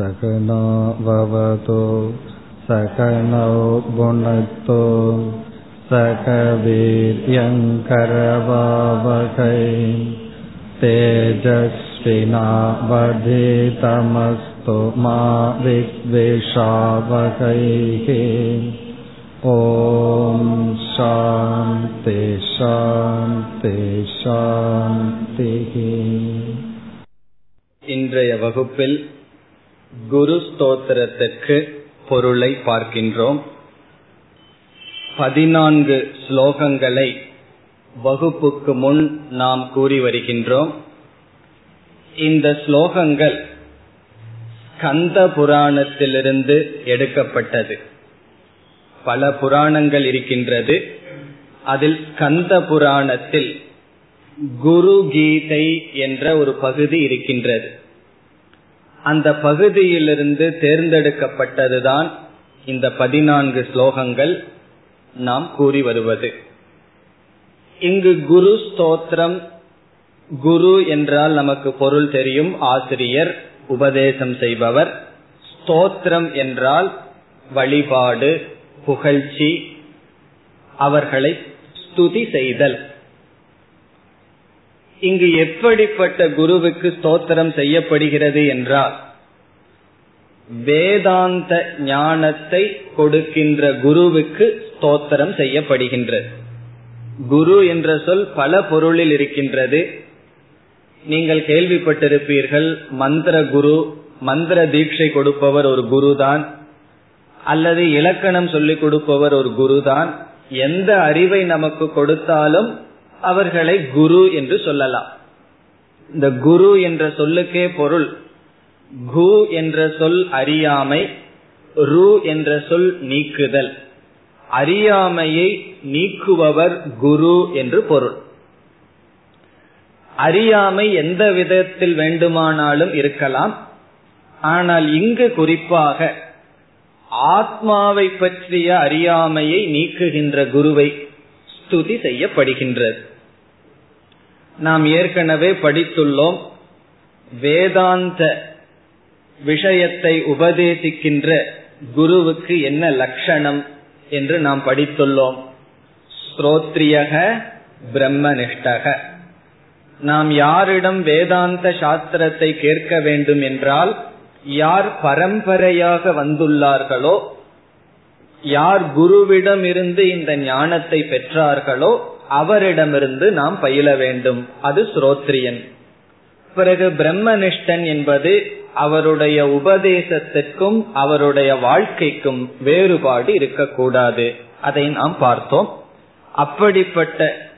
सकनाववतो सकनौ भुनक्तो सकवीर्यङ्करवावकै तेजस्विनावधितमस्तु मा विद्वेषावकैः ॐ शान्ति शान्ति शान्तिः இன்றைய வகுப்பில் குரு ஸ்தோத்திரத்துக்கு பொருளை பார்க்கின்றோம். பதினான்கு ஸ்லோகங்களை வகுப்புக்கு முன் நாம் கூறி வருகின்றோம். இந்த ஸ்லோகங்கள் கந்த புராணத்திலிருந்து எடுக்கப்பட்டது. பல புராணங்கள் இருக்கின்றது. அதில் கந்த புராணத்தில் குரு கீதை என்ற ஒரு பகுதி இருக்கின்றது. அந்த பகுதியிலிருந்து தேர்ந்தெடுக்கப்பட்டதுதான் இந்த பதினான்கு ஸ்லோகங்கள் நாம் கூறி வருவது. இங்கு குரு ஸ்தோத்திரம் குரு என்றால் நமக்கு பொருள் தெரியும் ஆசிரியர் உபதேசம் செய்பவர். ஸ்தோத்திரம் என்றால் வழிபாடு புகழ்ச்சி அவர்களை ஸ்துதி செய்தல். இங்கு எப்படிப்பட்ட குருவுக்கு ஸ்தோத்திரம் செய்யப்படுகிறது என்றால் வேதாந்த ஞானத்தை கொடுக்கின்ற குருவுக்கு ஸ்தோத்திரம் செய்யப்படுகின்றது. குரு என்ற சொல் பல பொருளில் இருக்கின்றது. நீங்கள் கேள்விப்பட்டிருப்பீர்கள் மந்திர குரு மந்திர தீட்சை கொடுப்பவர் ஒரு குருதான் அல்லது இலக்கணம் சொல்லிக் கொடுப்பவர் ஒரு குருதான் எந்த அறிவை நமக்கு கொடுத்தாலும் அவர்களை குரு என்று சொல்லலாம். இந்த குரு என்ற சொல்லுக்கே பொருள் கு என்ற சொல் அறியாமை ரு என்ற சொல் நீக்குதல். அறியாமையை நீக்குபவர் குரு என்று பொருள். அறியாமை எந்த விதத்தில் வேண்டுமானாலும் இருக்கலாம். ஆனால் இங்கு குறிப்பாக ஆத்மாவை பற்றிய அறியாமையை நீக்குகின்ற குருவை ஸ்துதி செய்யப்படுகின்றது. நாம் ஏற்கனவே படித்துள்ளோம் வேதாந்த விஷயத்தை உபதேசிக்கின்ற குருவுக்கு என்ன லட்சணம் என்று நாம் படித்துள்ளோம். ஸ்ரோத்ரியக பிரம்மனிஷ்டக. நாம் யாரிடம் வேதாந்த சாஸ்திரத்தை கேட்க வேண்டும் என்றால் யார் பரம்பரையாக வந்துள்ளார்களோ யார் குருவிடம் இருந்து இந்த ஞானத்தை பெற்றார்களோ அவரிடமிருந்து நாம் பயில வேண்டும். அது ஸ்ரோத்ரியன். பிறகு பிரம்மனிஷ்டன் என்பது அவருடைய உபதேசத்திற்கும் அவருடைய வாழ்க்கைக்கும் வேறுபாடு இருக்கக்கூடாது. அதை நாம் பார்த்தோம். அப்படிப்பட்ட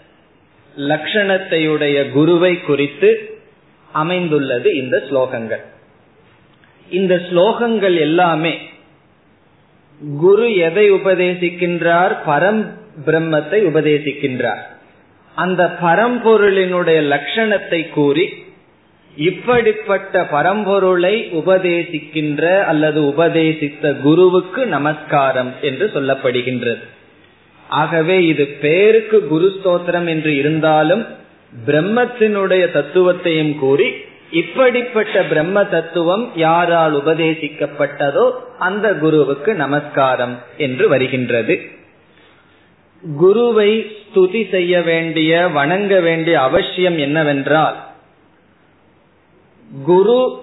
லட்சணத்தையுடைய குருவை குறித்து அமைந்துள்ளது இந்த ஸ்லோகங்கள். இந்த ஸ்லோகங்கள் எல்லாமே குரு எதை உபதேசிக்கின்றார்? பரம் பிரம்மத்தை உபதேசிக்கின்றார். அந்த பரம்பொருளினுடைய லட்சணத்தை கூறி இப்படிப்பட்ட பரம்பொருளை உபதேசிக்கின்ற அல்லது உபதேசித்த குருவுக்கு நமஸ்காரம் என்று சொல்லப்படுகின்றது. ஆகவே இது பேருக்கு குரு ஸ்தோத்திரம் என்று இருந்தாலும் பிரம்மத்தினுடைய தத்துவத்தையும் கூறி இப்படிப்பட்ட பிரம்ம தத்துவம் யாரால் உபதேசிக்கப்பட்டதோ அந்த குருவுக்கு நமஸ்காரம் என்று வருகின்றது. குருவை ஸ்துதி செய்ய வேண்டிய வணங்க வேண்டிய அவசியம் என்னவென்றால் குரு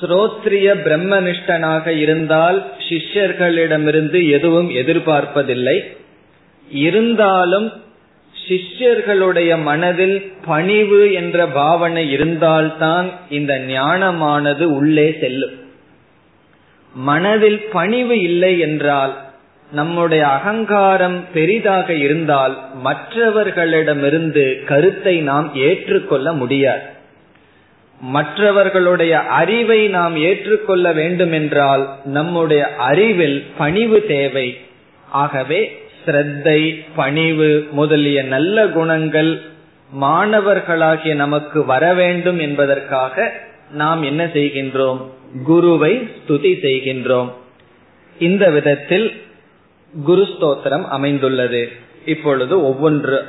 ஸ்ரோத்ரிய பிரம்மனிஷ்டனாக இருந்தால் சிஷ்யர்களிடமிருந்து எதுவும் எதிர்பார்ப்பதில்லை. இருந்தாலும் சிஷ்யர்களுடைய மனதில் பணிவு என்ற பாவனை இருந்தால்தான் இந்த ஞானமானது உள்ளே செல்லும். மனதில் பணிவு இல்லை என்றால் நம்முடைய அகங்காரம் பெரிதாக இருந்தால் மற்றவர்களிடமிருந்து கருத்தை நாம் ஏற்றுக்கொள்ள முடியாது. மற்றவர்களுடைய அறிவை நாம் ஏற்றுக்கொள்ள வேண்டுமென்றால் நம்முடைய அறிவில் பணிவு தேவை. ஆகவே சிரத்தை பணிவு முதலிய நல்ல குணங்கள் மாணவர்களாகிய நமக்கு வர வேண்டும் என்பதற்காக நாம் என்ன செய்கின்றோம்? குருவை ஸ்துதி செய்கின்றோம். இந்த விதத்தில் குரு ஸ்தோத்திரம் அமைந்துள்ளது. இப்பொழுது ஒவ்வொன்று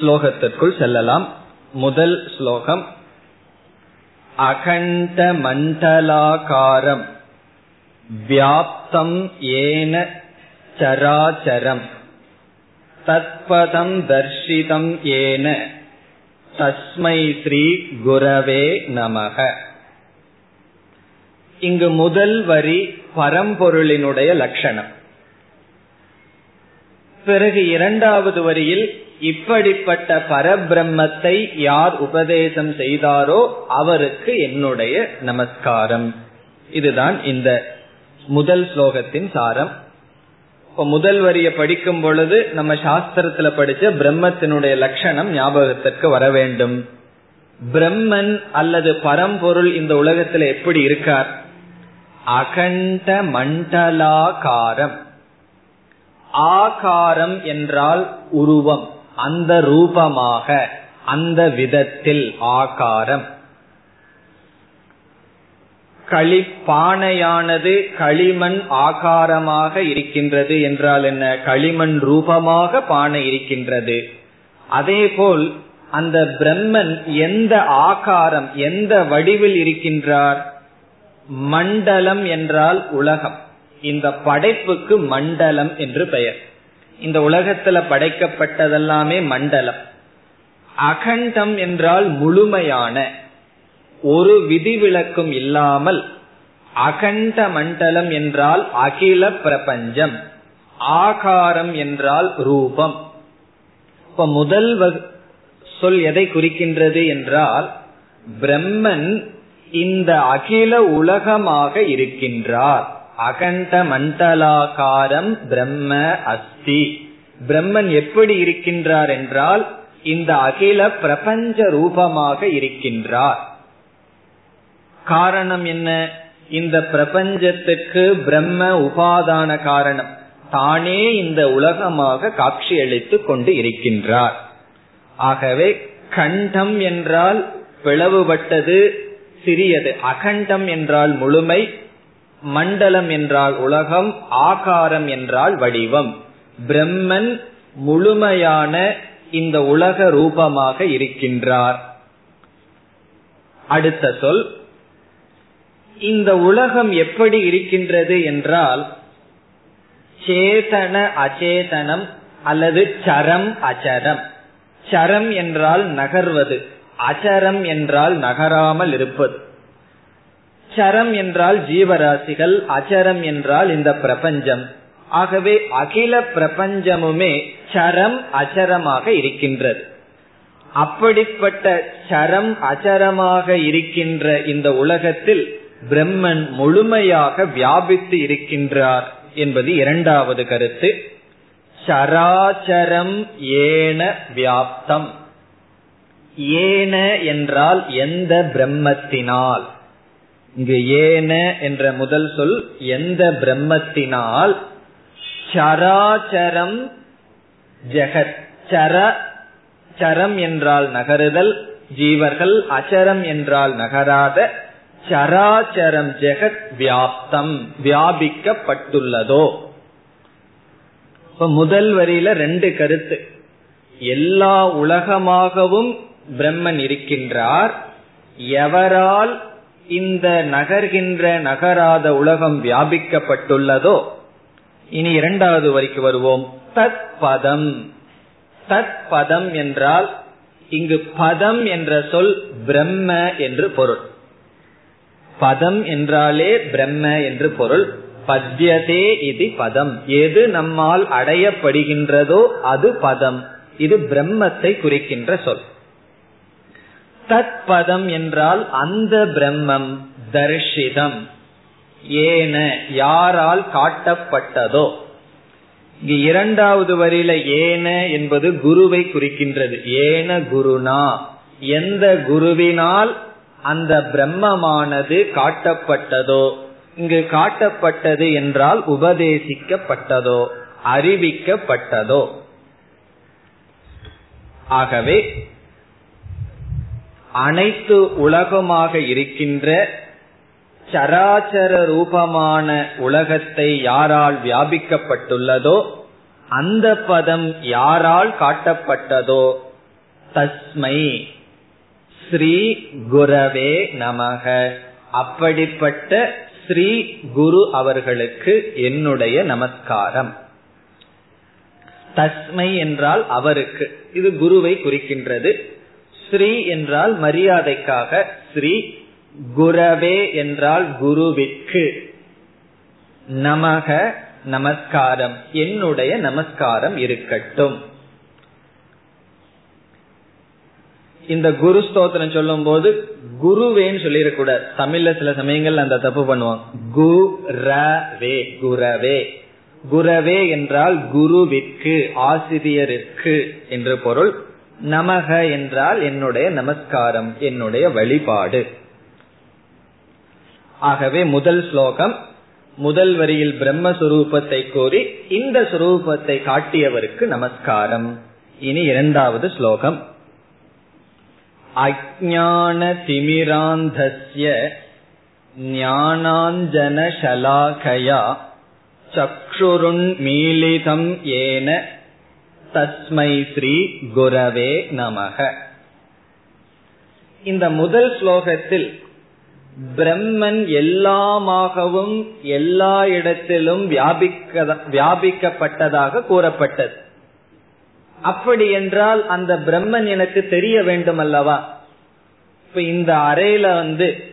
ஸ்லோகத்திற்குள் செல்லலாம். முதல் ஸ்லோகம் அகண்ட மண்டலாகாரம் வியாப்தம் ஏன சராச்சரம் தத்பதம் தர்ஷிதம் ஏன தஸ்மை ஸ்ரீ குரவே நமக. இங்கு முதல் வரி பரம்பொருளினுடைய லட்சணம். பிறகு இரண்டாவது வரியில் இப்படிப்பட்ட பரபிரம்மத்தை யார் உபதேசம் செய்தாரோ அவருக்கு என்னுடைய நமஸ்காரம். இதுதான் இந்த முதல் ஸ்லோகத்தின் சாரம். இப்ப முதல் வரியை படிக்கும் பொழுது நம்ம சாஸ்திரத்துல படிச்ச பிரம்மத்தினுடைய லட்சணம் ஞாபகத்திற்கு வர வேண்டும். பிரம்மன் அல்லது பரம்பொருள் இந்த உலகத்துல எப்படி இருக்கார்? அகண்ட மண்டலாகாரம். ஆகாரம் என்றால் உருவம் அந்த ரூபமாக அந்த விதத்தில் ஆகாரம். களிப்பானையானது களிமண் ஆகாரமாக இருக்கின்றது என்றால் என்ன? களிமண் ரூபமாக பானை இருக்கின்றது. அதேபோல் அந்த பிரம்மன் எந்த ஆகாரம் எந்த வடிவில் இருக்கின்றார்? மண்டலம் என்றால் உலகம். இந்த படைப்புக்கு மண்டலம் என்று பெயர். இந்த உலகத்துல படைக்கப்பட்டதெல்லாமே மண்டலம். அகண்டம் என்றால் முழுமையான ஒரு விதிவிலக்கும் இல்லாமல் அகண்ட மண்டலம் என்றால் அகில பிரபஞ்சம் ஆகாரம் என்றால் ரூபம். இப்ப முதல் சொல் எதை குறிக்கின்றது என்றால் பிரம்மன் இந்த அகில உலகமாக இருக்கின்றார். அகண்ட மண்டலாகாரம் பிரம்ம அஸ்தி. பிரம்மன் எப்படி இருக்கின்றார் என்றால் இந்த அகில பிரபஞ்ச ரூபமாக இருக்கின்றார். காரணம் என்ன? இந்த பிரபஞ்சத்துக்கு பிரம்ம உபாதான காரணம். தானே இந்த உலகமாக காட்சி அளித்துக் கொண்டு இருக்கின்றார். ஆகவே கண்டம் என்றால் பிளவுபட்டது சிறியது. அகண்டம் என்றால் முழுமை மண்டலம் என்றால் உலகம் ஆகாரம் என்றால் வடிவம். பிரம்மன் முழுமையான இந்த உலக ரூபமாக இருக்கின்றார். அடுத்த சொல் இந்த உலகம் எப்படி இருக்கின்றது என்றால் சேதன அச்சேதனம் அல்லது சரம் அச்சரம் சரம் என்றால் நகர்வது அச்சரம் என்றால் நகராமல் இருப்பது. சரம் என்றால் ஜீவராசிகள் அச்சரம் என்றால் இந்த பிரபஞ்சம். ஆகவே அகில பிரபஞ்சமுமே சரம் அச்சரமாக இருக்கின்றது. அப்படிப்பட்ட சரம் அச்சரமாக இருக்கின்ற இந்த உலகத்தில் பிரம்மன் முழுமையாக வியாபித்து இருக்கின்றார் என்பது இரண்டாவது கருத்து. சராச்சரம் ஏன வியாப்தம். ஏன என்றால் எந்த பிரம்மத்தினால். இங்கு ஏன என்ற முதல் சொல் எந்த பிரம்மத்தினால் சராச்சரம் ஜெகத் சர சரம் என்றால் நகருதல் ஜீவர்கள் அச்சரம் என்றால் நகராத சராச்சரம் ஜெகத் வியாப்தம் வியாபிக்கப்பட்டுள்ளதோ. இப்ப முதல் வரியில ரெண்டு கருத்து. எல்லா உலகமாகவும் பிரம்மன் இருக்கின்றார் எவரால் இந்த நகர்கின்ற நகராத உலகம் வியாபிக்கப்பட்டுள்ளதோ? இனி இரண்டாவது வரைக்கு வருவோம். தத் பதம் தத் பதம் என்றால் இங்கு பதம் என்ற சொல் பிரம்ம என்று பொருள். பதம் என்றாலே பிரம்ம என்று பொருள். பத்தியதே இது பதம். எது நம்மால் அடையப்படுகின்றதோ அது பதம். இது பிரம்மத்தை குறிக்கின்ற சொல். தத்பதம் என்றால் அந்த பிரம்மம் தர்ஷிதம். ஏன யாரால் காட்டப்பட்டதோ. இங்கு இரண்டாவது வரியில ஏன என்பது குருவை குறிக்கின்றது. ஏன குருனா. எந்த குருவினால் அந்த பிரம்மமானது காட்டப்பட்டதோ. இங்கு காட்டப்பட்டது என்றால் உபதேசிக்கப்பட்டதோ அறிவிக்கப்பட்டதோ. ஆகவே அனைத்து உலகமாக இருக்கின்ற சராச்சர ரூபமான உலகத்தை யாரால் வியாபிக்கப்பட்டுள்ளதோ அந்த பதம் யாரால் காட்டப்பட்டதோ தஸ்மை ஸ்ரீ குரவே நமக. அப்படிப்பட்ட ஸ்ரீ குரு அவர்களுக்கு என்னுடைய நமஸ்காரம். தஸ்மை என்றால் அவருக்கு. இது குருவை குறிக்கின்றது. ஸ்ரீ என்றால் மரியாதைக்காக ஸ்ரீ குரவே என்றால் குருவிற்கு. நமக நமஸ்காரம் என்னுடைய நமஸ்காரம் இருக்கட்டும். இந்த குரு ஸ்தோத்திரம் சொல்லும் போது குருவேன்னு சொல்லிடக்கூடாது. தமிழ்ல சில சமயங்கள் அந்த தப்பு பண்ணுவாங்க. குரவே குரவே. குரவே என்றால் குருவிற்கு ஆசிரியருக்கு என்று பொருள். நமக என்றால் என்னுடைய நமஸ்காரம் என்னுடைய வழிபாடு. ஆகவே முதல் ஸ்லோகம் முதல் வரியில் பிரம்மஸ்வரூபத்தை கூறி இந்த சுரூபத்தை காட்டியவருக்கு நமஸ்காரம். இனி இரண்டாவது ஸ்லோகம். அஜான திமிராந்தஸ்ய ஞானாஞ்சன சலாகயா சக்ஷுருண்மீலிதம் ஏன தஸ்மை ஸ்ரீ குரவே நமக. இந்த முதல் ஸ்லோகத்தில் பிரம்மன் எல்லாமாகவும் எல்லா இடத்திலும் வியாபிக்க வியாபிக்கப்பட்டதாக கூறப்பட்டது. அப்படி என்றால் அந்த பிரம்மன் எனக்கு தெரிய வேண்டும் அல்லவா இப்ப இந்த அறையில வந்து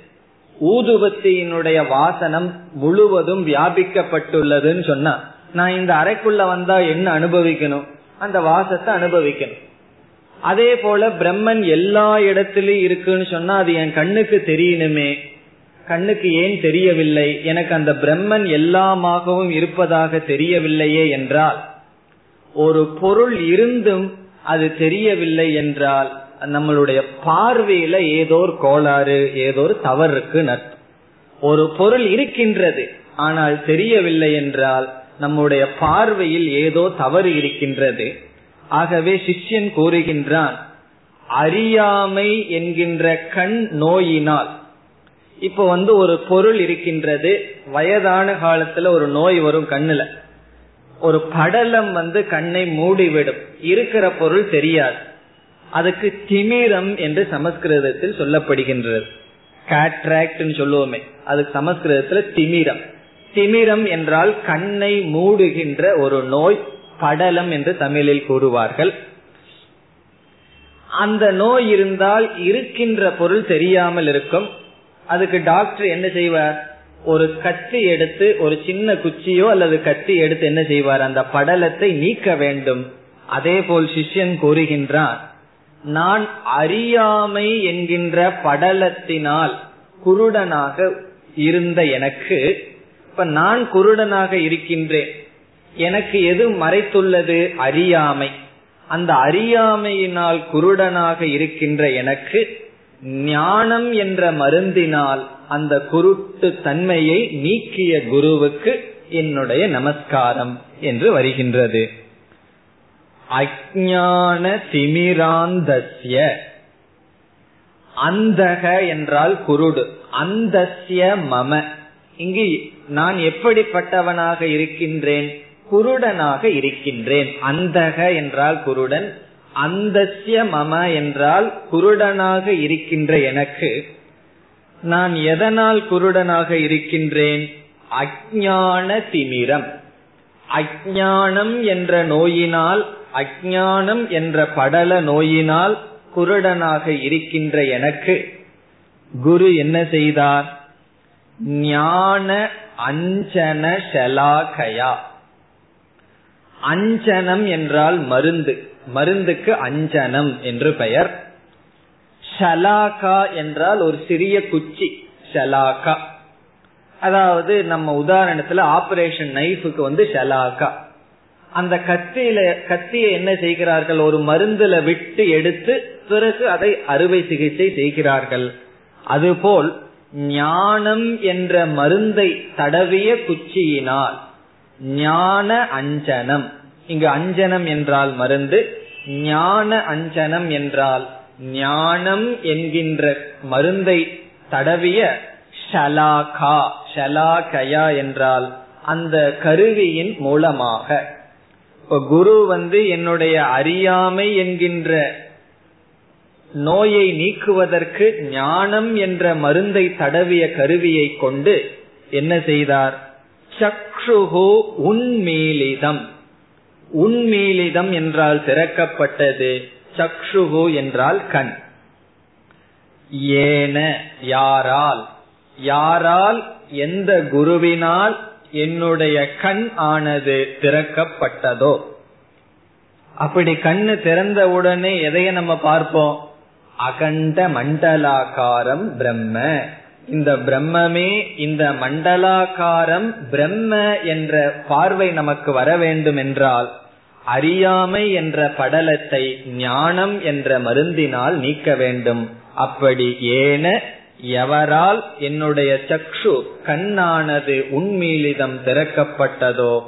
ஊதுபத்தியினுடைய வாசனம் முழுவதும் வியாபிக்கப்பட்டுள்ளதுன்னு சொன்னா நான் இந்த அறைக்குள்ள வந்தா என்ன அனுபவிக்கணும்? அந்த வாசத்தை அனுபவிக்கணும். அதே போல பிரம்மன் எல்லா இடத்திலும் இருக்குன்னு சொன்னா அது என் கண்ணுக்கு தெரியணுமே. கண்ணுக்கு ஏன் தெரியவில்லை? எனக்கு அந்த பிரம்மன் எல்லாமாகவும் இருப்பதாக தெரியவில்லையே என்றால் ஒரு பொருள் இருந்தும் அது தெரியவில்லை என்றால் நம்மளுடைய பார்வையில ஏதோ ஒரு கோளாறு ஏதோ ஒரு தவறுக்கு நர்த்தம் ஒரு பொருள் இருக்கின்றது ஆனால் தெரியவில்லை என்றால் நம்முடைய பார்வையில் ஏதோ தவறு இருக்கின்றது. ஆகவே சிஷ்யன் கூறுகின்றான் அறியாமை என்கின்ற கண் நோயினால். இப்போ வந்து ஒரு பொருள் இருக்கின்றது வயதான காலத்துல ஒரு நோய் வரும் கண்ணுல. ஒரு படலம் வந்து கண்ணை மூடிவிடும். இருக்கிற பொருள் தெரியாது. அதுக்கு திமிரம் என்று சமஸ்கிருதத்தில் சொல்லப்படுகின்றது. கேட்ராக்ட் சொல்லுவோமே அது சமஸ்கிருதத்துல திமிரம். திமிரம் என்றால் கண்ணை மூடுகின்ற ஒரு நோய் படலம் என்று தமிழில் கூறுவார்கள். அந்த நோய் இருந்தால் இருக்கின்ற பொருள் தெரியாமல் இருக்கும். அதுக்கு டாக்டர் என்ன செய்வார்? ஒரு கத்தி எடுத்து ஒரு சின்ன குச்சியோ அல்லது கத்தி எடுத்து என்ன செய்வார்? அந்த படலத்தை நீக்க வேண்டும். அதே போல் சிஷ்யன் கூறுகின்றான் நான் அறியாமை என்கின்ற படலத்தினால் குருடனாக இருந்த எனக்கு இப்ப நான் குருடனாக இருக்கின்றேன். எனக்கு எது மறைத்துள்ளது? அறியாமை. அந்த அறியாமையினால் குருடனாக இருக்கின்ற எனக்கு ஞானம் என்ற மருந்தினால் அந்த குருட்டு தன்மையை நீக்கிய குருவுக்கு என்னுடைய நமஸ்காரம் என்று வருகின்றது. அஜான திமிராந்தஸ்ய. அந்தக என்றால் குருடு. அந்தஸ்ய மம. இங்கு நான் எப்படிப்பட்டவனாக இருக்கின்றேன்? குருடனாக இருக்கின்றேன். அந்தக என்றால் குருடன் அந்தஸ்ய மம என்றால் குருடனாக இருக்கின்ற எனக்கு. நான் எதனால் குருடனாக இருக்கின்றேன்? அஜான திமிரம். அஜானம் என்ற நோயினால் அஜானம் என்ற படல நோயினால் குருடனாக இருக்கின்ற எனக்கு. குரு என்ன செய்தார்? ஞான அஞ்சன ஷலாகயா. அஞ்சனம் என்றால் மருந்து. மருந்துக்கு அஞ்சனம் என்று பெயர். ஷலாகா என்றால் ஒரு சிறிய குச்சி. ஷலாகா. அதாவது நம்ம உதாரணத்துல ஆபரேஷன் நைஃபுக்கு வந்து ஷலாகா. அந்த கத்தியில கத்தியை என்ன செய்கிறார்கள்? ஒரு மருந்துல விட்டு எடுத்து பிறகு அதை அறுவை சிகிச்சை செய்கிறார்கள். அதுபோல் ஞானம் என்ற மருந்தை தடவிய குச்சியினால் ஞான அஞ்சனம். இங்கு அஞ்சனம் என்றால் மருந்து ஞான அஞ்சனம் என்றால் ஞானம் என்கின்ற மருந்தை தடவிய ஷலாகா ஷலாகயா என்றால் அந்த கருவியின் மூலமாக. இப்ப குரு வந்து என்னுடைய அறியாமை என்கின்ற நோயை நீக்குவதற்கு ஞானம் என்ற மருந்தை தடவிய கருவியை கொண்டு என்ன செய்தார்? சக்ஷுகு உண்மீளிதம் உண்மீளிதம் என்றால் திறக்கப்பட்டது சக்ஷுகு என்றால் கண். ஏன யாரால்? யாரால் எந்த குருவினால் என்னுடைய கண் ஆனது திறக்கப்பட்டதோ? அப்படி கண்ணு திறந்த உடனே எதைய நம்ம பார்ப்போம்? அகண்ட மண்டலாக்காரம் பிரம்ம. இந்த பிரம்மமே இந்த மண்டலாக்காரம் பிரம்ம என்ற பார்வை நமக்கு வர வேண்டும் என்றால் அறியாமை என்ற படலத்தை ஞானம் என்ற மருந்தினால் நீக்க வேண்டும். அப்படி ஏன எவரால் என்னுடைய சக்ஷு கண்ணானது உண்மீளிதம் திறக்கப்பட்டதோ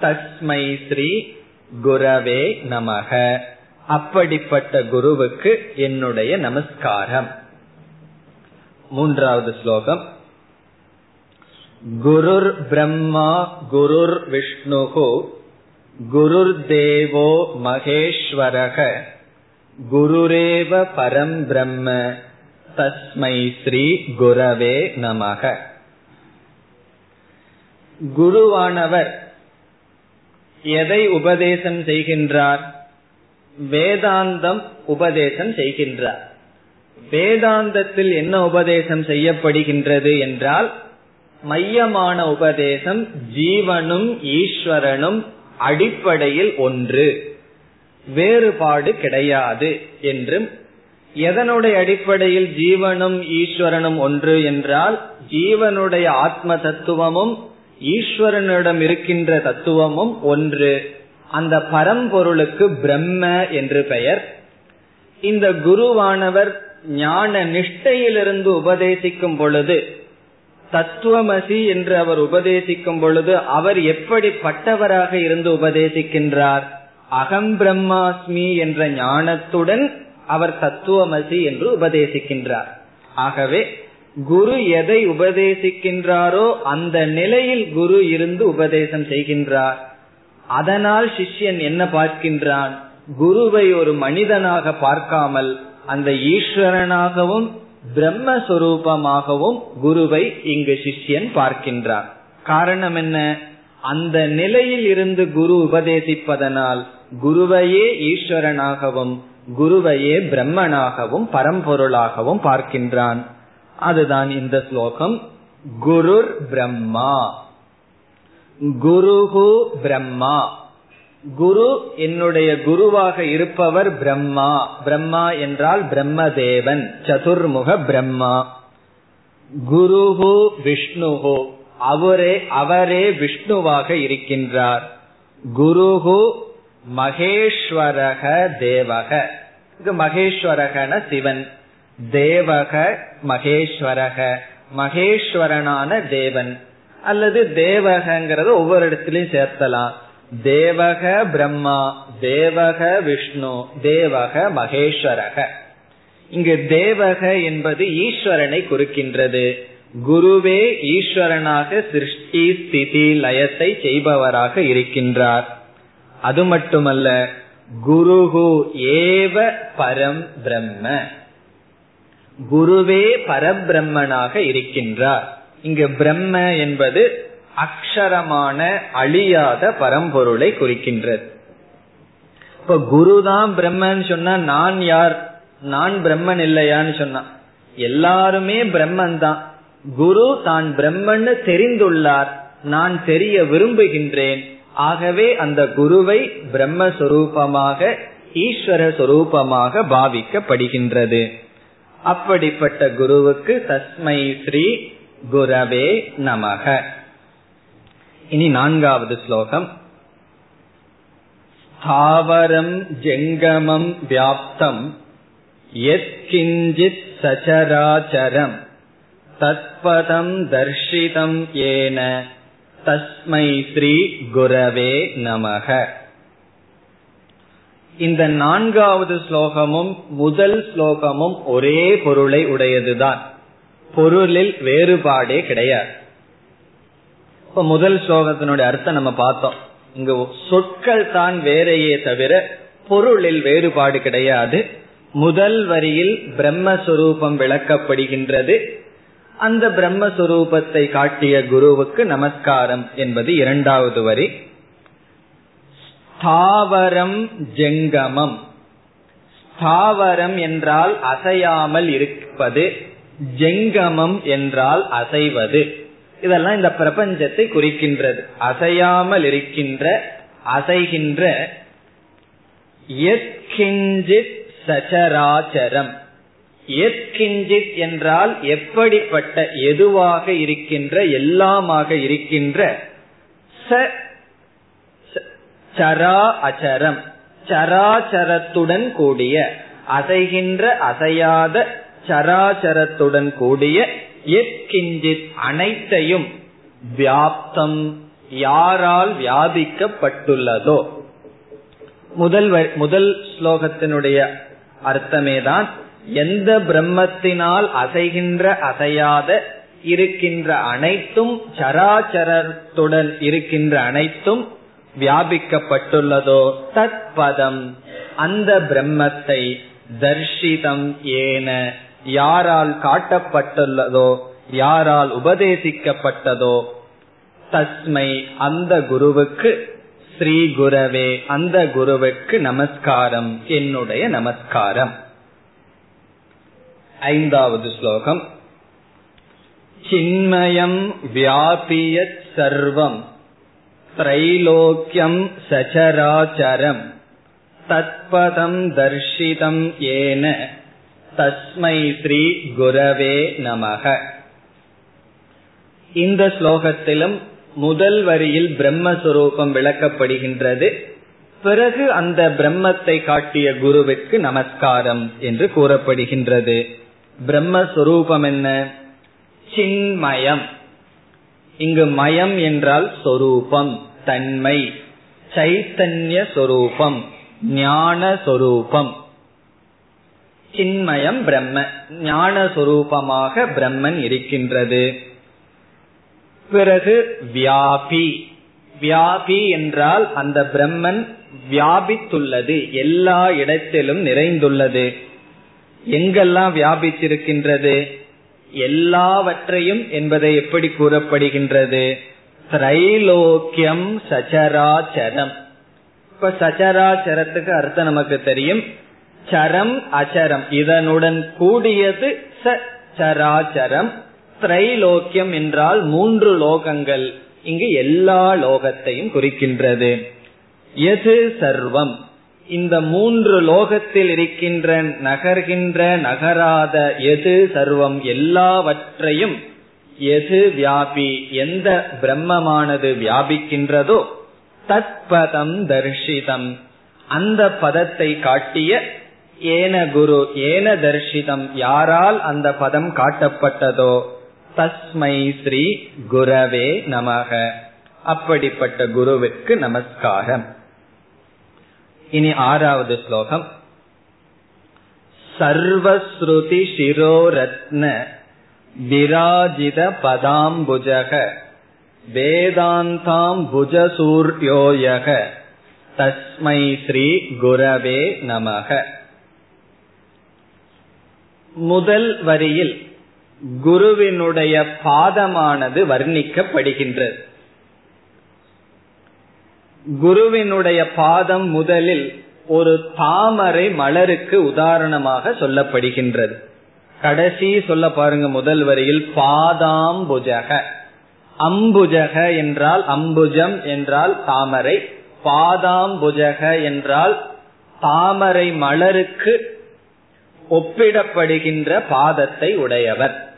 தஸ்மை ஸ்ரீ குரவே நமக. அப்படிப்பட்ட குருவுக்கு என்னுடைய நமஸ்காரம். மூன்றாவது ஸ்லோகம். குருர் பிரம்மா குருர் விஷ்ணுகு குருர் தேவோ மகேஸ்வரக குருரேவ பரம் பிரம்ம தஸ்மை ஸ்ரீ குரவே நமக. குருவானவர் எதை உபதேசம் செய்கின்றார்? வேதாந்தம் உபதேசம் செய்கின்றார். வேதாந்தத்தில் என்ன உபதேசம் செய்யப்படுகின்றது என்றால் மையமான உபதேசம் ஜீவனும் ஈஸ்வரனும் அடிப்படையில் ஒன்று. வேறுபாடு கிடையாது என்றும் எதனுடைய அடிப்படையில் ஜீவனும் ஈஸ்வரனும் ஒன்று என்றால் ஜீவனுடைய ஆத்ம தத்துவமும் ஈஸ்வரனிடம் இருக்கின்ற தத்துவமும் ஒன்று. அந்த பரம்பொருளுக்கு பிரம்ம என்று பெயர். இந்த குருவானவர் ஞான நிஷ்டையிலிருந்து உபதேசிக்கும் பொழுது தத்துவமசி என்று அவர் உபதேசிக்கும் பொழுது அவர் எப்படிப்பட்டவராக இருந்து உபதேசிக்கின்றார்? அகம் பிரம்மாஸ்மி என்ற ஞானத்துடன் அவர் தத்துவமசி என்று உபதேசிக்கின்றார். ஆகவே குரு எதை உபதேசிக்கின்றாரோ அந்த நிலையில் குரு இருந்து உபதேசம் செய்கின்றார். அதனால் சிஷ்யன் என்ன பார்க்கின்றான்? குருவை ஒரு மனிதனாக பார்க்காமல் அந்த ஈஸ்வரனாகவும் பிரம்மஸ்வரூபமாகவும் குருவை இங்கு சிஷ்யன் பார்க்கின்றார். காரணம் என்ன? அந்த நிலையில் இருந்து குரு உபதேசிப்பதனால் குருவையே ஈஸ்வரனாகவும் குருவையே பிரம்மனாகவும் பரம்பொருளாகவும் பார்க்கின்றான். அதுதான் இந்த ஸ்லோகம். குருர் பிரம்மா. குருகு பிரம்மா. குரு என்னுடைய குருவாக இருப்பவர் பிரம்மா. பிரம்மா என்றால் பிரம்மதேவன் சதுர்முக பிரம்மா. குருகு விஷ்ணுகு அவரே அவரே விஷ்ணுவாக இருக்கின்றார். குருகு மகேஸ்வரக தேவக. இது மகேஸ்வரகன சிவன் தேவக மகேஸ்வரக. மகேஸ்வரனான தேவன். அல்லது தேவகங்கிறது ஒவ்வொரு இடத்திலையும் சேர்த்தலாம். தேவக பிரம்மா தேவக விஷ்ணு தேவக மகேஸ்வரக. இங்கு தேவக என்பது ஈஸ்வரனை குறிக்கின்றது. குருவே ஈஸ்வரனாக சிருஷ்டி ஸ்திதி லயத்தை செய்பவராக இருக்கின்றார். அது மட்டுமல்ல குருகு ஏவ பரம் பிரம்ம. குருவே பரபிரம்மனாக இருக்கின்றார். இங்க பிரம்ம என்பது அக்ஷரமான அழியாத பரம்பொருளை குறிக்கின்றது. இப்ப குருதான் பிரம்மன்னு சொன்னா நான் யார்? நான் பிரம்மன் இல்லையான்னு சொன்னா. எல்லாருமே பிரம்மன் தான் குரு தான் பிரம்மன்னு தெரிந்துள்ளார். நான் தெரிய விரும்புகின்றேன். ஆகவே அந்த குருவை பிரம்மஸ்வரூபமாக ஈஸ்வர சொரூபமாக பாவிக்கப்படுகின்றது. அப்படிப்பட்ட குருவுக்கு தஸ்மை ஸ்ரீ குரவே நமக. இனி நான்காவது ஸ்லோகம். ஸ்தாவரம் ஜெங்கமம் வியாப்தம் எத்கிஞ்சித் சச்சராச்சரம் தத்பதம் தர்ஷிதம் ஏன தஸ்மை ஸ்ரீ குரவே நமக. இந்த நான்காவது ஸ்லோகமும் முதல் ஸ்லோகமும் ஒரே பொருளை உடையதுதான். பொருளில் வேறுபாடே கிடையாது. இப்ப முதல் ஸ்லோகத்தினுடைய அர்த்தம் நம்ம பார்த்தோம். இங்கு சொற்கள் தான் வேறையே தவிர பொருளில் வேறுபாடு கிடையாது. முதல் வரியில் பிரம்மஸ்வரூபம் விளக்கப்படுகின்றது. அந்த பிரம்மஸ்வரூபத்தை காட்டிய குருவுக்கு நமஸ்காரம் என்பது இரண்டாவது வரி. ஸ்தாவரம் ஜெங்கமம். ஸ்தாவரம் என்றால் அசையாமல் இருப்பது. ஜெங்கமம் என்றால் அசைவது. இதெல்லாம் இந்த பிரபஞ்சத்தை குறிக்கின்றது. அசையாமல் இருக்கின்ற அசைகின்ற சச்சராச்சரம் எத்கிஞ்சித் என்றால் எப்படிப்பட்ட எதுவாக இருக்கின்ற எல்லாமாக இருக்கின்ற ச சரா அச்சரம். சராச்சரத்துடன் கூடிய அசைகின்ற அசையாத சராச்சரத்துடன் கூடிய எத்கிஞ்சித் அனைத்தையும் வியாப்தம் யாரால் வியாபிக்கப்பட்டுள்ளதோ? முதல் முதல் ஸ்லோகத்தினுடைய அர்த்தமேதான் எந்த பிரம்மத்தினால் அசைகின்ற அசையாத இருக்கின்ற அனைத்தும் சராச்சரத்துடன் இருக்கின்ற அனைத்தும் வியாபிக்கப்பட்டுள்ளதோ? தத் பதம் அந்த பிரம்மத்தை தர்ஷிதம் ஏன யாரால் காட்டப்பட்டுள்ளதோ யாரால் உபதேசிக்கப்பட்டதோ தஸ்மை அந்த குருவுக்கு ஸ்ரீ குரவே அந்த குருவுக்கு நமஸ்காரம் என்னுடைய நமஸ்காரம். ஐந்தாவது ஸ்லோகம். சின்மயம் வியாபியத் சர்வம் த்ரைலோக்கியம் சச்சராச்சரம் தத்பதம் தர்ஷிதம் ஏன. தஸ்மை ஸ்ரீ குரவே நமக. இந்த ஸ்லோகத்திலும் முதல் வரியில் பிரம்மஸ்வரூபம் விளக்கப்படுகின்றது. பிறகு அந்த பிரம்மத்தை காட்டிய குருவிற்கு நமஸ்காரம் என்று கூறப்படுகின்றது. பிரம்மஸ்வரூபம் என்ன? சின்மயம். இங்கு மயம் என்றால் சொரூபம் தன்மை. சைத்தன்ய சொரூபம் ஞான சொரூபம் சின்மயம் பிரம்ம. ஞான சொரூபமாக பிரம்மன் இருக்கின்றது. பிறகு வியாபி. வியாபி என்றால் அந்த பிரம்மன் வியாபித்துள்ளது. எல்லா இடத்திலும் நிறைந்துள்ளது. எங்கெல்லாம் வியாபித்திருக்கின்றது? எல்லாவற்றையும் என்பதை எப்படி கூறப்படுகின்றது? திரைலோக்கியம் சச்சராச்சரம். இப்ப சச்சராச்சரத்துக்கு அர்த்தம் நமக்கு தெரியும். சரம் அச்சரம். இதனுடன் கூடியது ச சராச்சரம். திரைலோக்கியம் என்றால் மூன்று லோகங்கள். இங்கு எல்லா லோகத்தையும் குறிக்கின்றது. எது சர்வம்? இந்த மூன்று லோகத்தில் இருக்கின்ற நகர்கின்ற நகராத எது சர்வம்? எல்லாவற்றையும் எது வியாபி? எந்த பிரம்மமானது வியாபிக்கின்றதோ தத்பதம் தர்ஷிதம். அந்த பதத்தை காட்டிய ஏன குரு ஏன தர்ஷிதம் யாரால் அந்த பதம் காட்டப்பட்டதோ? தஸ்மை ஸ்ரீ குரவே நமக. அப்படிப்பட்ட குருவிற்கு நமஸ்காரம். இனி ஆறாவது ஸ்லோகம். சர்வஸ்ருதி சிரோரத்ன விராஜித பதாம்புஜக வேதாந்தாம் புஜசூர்யோயக தஸ்மை ஸ்ரீ குரவே நமக. முதல் வரியில் குருவினுடைய பாதமானது வர்ணிக்கப்படுகின்றது. குருவினுடைய பாதம் முதலில் ஒரு தாமரை மலருக்கு உதாரணமாக சொல்லப்படுகின்றது. கடைசி சொல்ல பாருங்க முதல் வரியில் பாதாம்புஜக. அம்புஜக என்றால் அம்புஜம் என்றால் தாமரை பாதாம்புஜக என்றால் தாமரை மலருக்கு ஒப்பிடப்படுகின்ற பாதத்தை உடையவர்.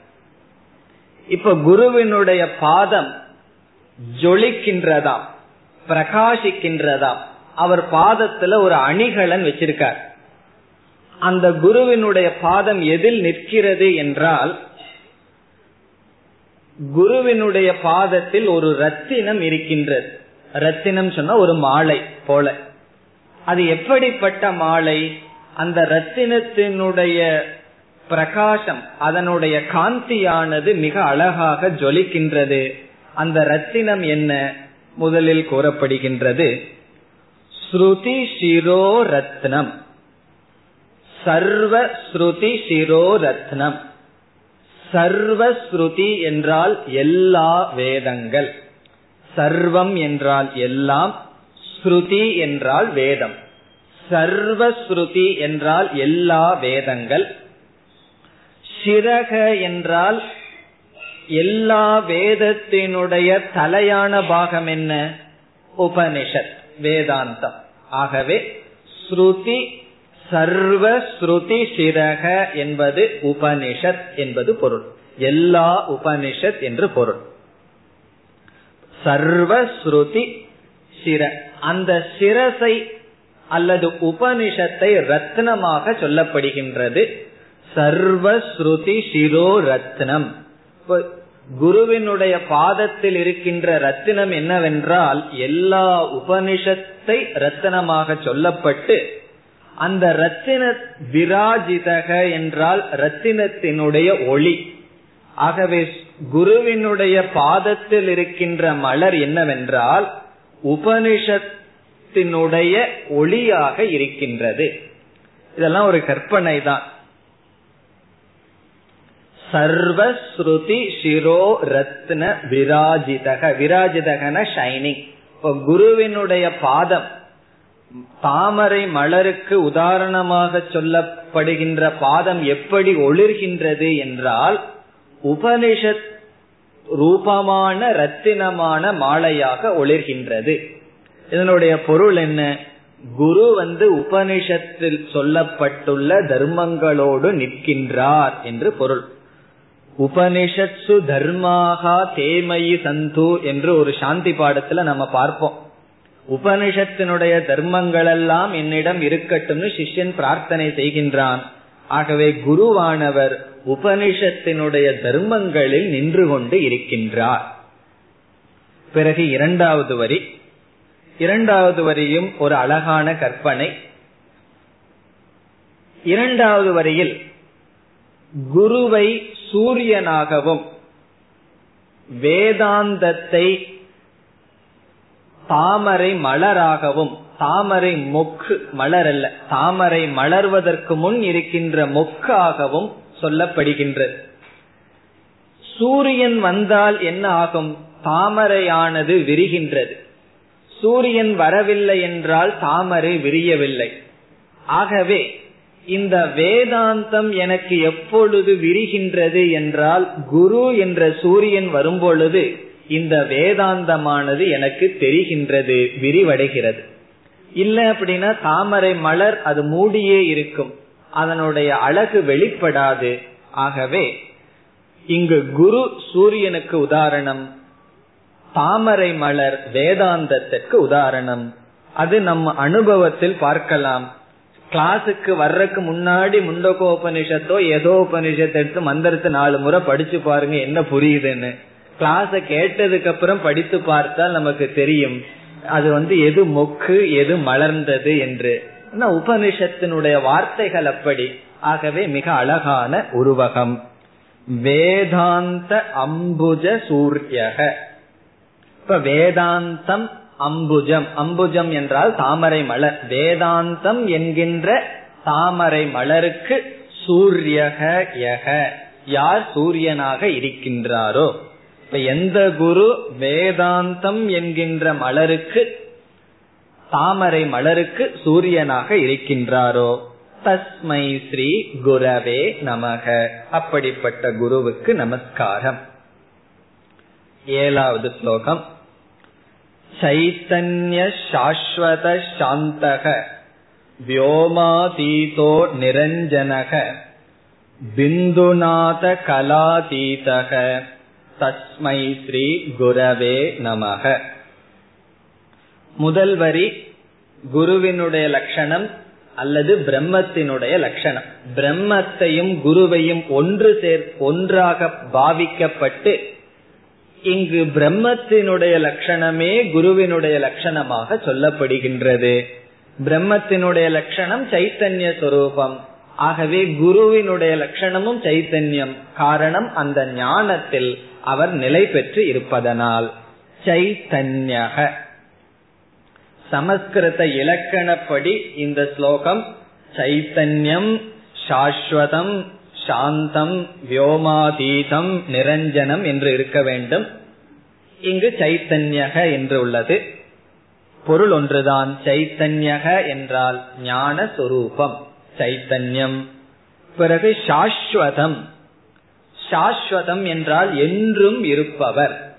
இப்ப குருவினுடைய பாதம் ஜொலிக்கின்றதா பிரகாசிக்கின்றதா அவர் பாதத்துல ஒரு அணிகலன் வச்சிருக்கார். அந்த குருவினுடைய பாதம் எதில் நிற்கிறது என்றால் குருவினுடைய பாதத்தில் ஒரு ரத்தினம் இருக்கின்றது. ரத்தினம் சொன்னா ஒரு மாலை போல. அது எப்படிப்பட்ட மாலை? அந்த ரத்தினத்தினுடைய பிரகாசம் அதனுடைய காந்தியானது மிக அழகாக ஜொலிக்கின்றது. அந்த ரத்தினம் என்ன? முதலில் கூறப்படுகின்றது. ஸ்ருதி சிரோ ரத்னம் சர்வ ஸ்ருதி சிரோ ரத்னம் சர்வ ஸ்ருதி என்றால் எல்லா வேதங்கள். சர்வம் என்றால் எல்லாம் ஸ்ருதி என்றால் வேதம். சர்வ ஸ்ருதி என்றால் எல்லா வேதங்கள். சிரக என்றால் எல்லா வேதத்தினுடைய தலையான பாகம் என்ன? உபனிஷத் வேதாந்தம். ஆகவே ஸ்ருதி சர்வ ஸ்ருதி சிரக என்பது உபனிஷத் என்பது பொருள். எல்லா உபனிஷத் என்று பொருள். சர்வ ஸ்ருதி சிர அந்த சிரசை அல்லது உபனிஷத்தை ரத்னமாக சொல்லப்படுகின்றது. சர்வஸ்ருதி சிரோ ரத்னம். குருவினுடைய பாதத்தில் இருக்கின்ற ரத்தினம் என்னவென்றால் எல்லா உபனிஷத்தை ரத்தனமாக சொல்லப்பட்டு அந்த ரத்தின விராஜிதக என்றால் ரத்தினத்தினுடைய ஒளி. ஆகவே குருவினுடைய பாதத்தில் இருக்கின்ற மலர் என்னவென்றால் உபனிஷத் உபனிஷத்தினுடைய ஒளியாக இருக்கின்றது. இதெல்லாம் ஒரு கற்பனை தான் சர்வஸ்ருதி சிரோ ரத்ன விராஜிதக. விராஜிதகன ஷைனிங் இப்போ குருவினுடைய பாதம் தாமரை மலருக்கு உதாரணமாக சொல்லப்படுகின்ற பாதம் எப்படி ஒளிர்கின்றது என்றால் உபனிஷத் ரூபமான ரத்தினமான மாலையாக ஒளிர்கின்றது. இதனுடைய பொருள் என்ன? குரு வந்து உபனிஷத்தில் சொல்லப்பட்டுள்ள தர்மங்களோடு நிற்கின்றார் என்று பொருள். உபனிஷத்சு தர்மாகா தேமயி சந்து என்று ஒரு சாந்தி பாடத்துல நம்ம பார்ப்போம். உபனிஷத்தினுடைய தர்மங்கள் எல்லாம் என்னிடம் இருக்கட்டும்னு சிஷ்யன் பிரார்த்தனை செய்கின்றான். ஆகவே குருவானவர் உபனிஷத்தினுடைய தர்மங்களில் நின்று கொண்டு இருக்கின்றார். பிறகு இரண்டாவது வரி. இரண்டாவது வரியும் ஒரு அழகான கற்பனை. இரண்டாவது வரியில் குருவை சூரியனாகவும் வேதாந்தத்தை தாமரை மலராகவும் தாமரை மொக்கு மலர் அல்ல தாமரை மலர்வதற்கு முன் இருக்கின்ற மொக்காகவும் சொல்லப்படுகின்றது சூரியன் வந்தால் என்ன ஆகும்? தாமரையானது விரிகின்றது. சூரியன் வரவில்லை என்றால் தாமரை விரியவில்லை. ஆகவே இந்த வேதாந்தம் எனக்கு எப்பொழுது விரிகின்றது என்றால் குரு என்ற சூரியன் வரும்பொழுது இந்த வேதாந்தமானது எனக்கு தெரிகின்றது விரிவடைகிறது. இல்லை அப்படின்னா தாமரை மலர் அது மூடியே இருக்கும். அதனுடைய அழகு வெளிப்படாது. ஆகவே இங்கு குரு சூரியனுக்கு உதாரணம். தாமரை மலர் வேதாந்தத்திற்கு உதாரணம். அது நம்ம அனுபவத்தில் பார்க்கலாம். கிளாஸுக்கு வர்றதுக்கு முன்னாடி முண்டகோபனிஷத்தோ ஏதோ உபனிஷத்தை எடுத்து மந்திரத்தை நாலு முறை படிச்சு பாருங்க என்ன புரியுதுன்னு. கிளாஸ கேட்டதுக்கு அப்புறம் படித்து பார்த்தால் நமக்கு தெரியும். அது வந்து எது மொக்கு எது மலர்ந்தது என்று. உபனிஷத்தினுடைய வார்த்தைகள் அப்படி. ஆகவே மிக அழகான உருவகம். வேதாந்த அம்புஜ சூரியக. இப்ப வேதாந்தம் அம்புஜம். அம்புஜம் என்றால் தாமரை மலர். வேதாந்தம் என்கின்ற தாமரை மலருக்கு சூரியக யக. யார் சூரியனாக இருக்கின்றாரோ? இப்ப எந்த குரு வேதாந்தம் என்கின்ற மலருக்கு தாமரை மலருக்கு சூரியனாக இருக்கின்றாரோ? தஸ்மை ஸ்ரீ குரவே நமக. அப்படிப்பட்ட குருவுக்கு நமஸ்காரம். ஏழாவது ஸ்லோகம் चैतन्य शाश्वत शान्तः व्योमातीतो निरञ्जनः बिन्दुनाथ कलातीतः தஸ்மை ஸ்ரீ குரவே நமக முதல் வரி குருவினுடைய லட்சணம் அல்லது பிரம்மத்தினுடைய லட்சணம் பிரம்மத்தையும் குருவையும் ஒன்று சேர் ஒன்றாக பாவிக்கப்பட்டு இங்கு பிரம்மத்தினுடைய லட்சணமே குருவினுடைய லட்சணமாக சொல்லப்படுகின்றது. பிரம்மத்தினுடைய லட்சணம் சைத்தன்ய சொரூபம். ஆகவே குருவினுடைய லட்சணமும் சைத்தன்யம். காரணம் அந்த ஞானத்தில் அவர் நிலை பெற்று இருப்பதனால். சைத்தன்யக. சமஸ்கிருத இலக்கணப்படி இந்த ஸ்லோகம் சைத்தன்யம் சாஸ்வதம் சாந்தம் வியோமாதீதம் நிரஞ்சனம் என்று இருக்க வேண்டும். இங்கு சைத்தன்யக என்று உள்ளது. பொருள் ஒன்றுதான். சைத்தன்யக என்றால் ஞான சொரூபம். சைத்தன்யம். பிறகு சாஸ்வதம். சாஸ்வதம் என்றால் என்றும் இருப்பவர்.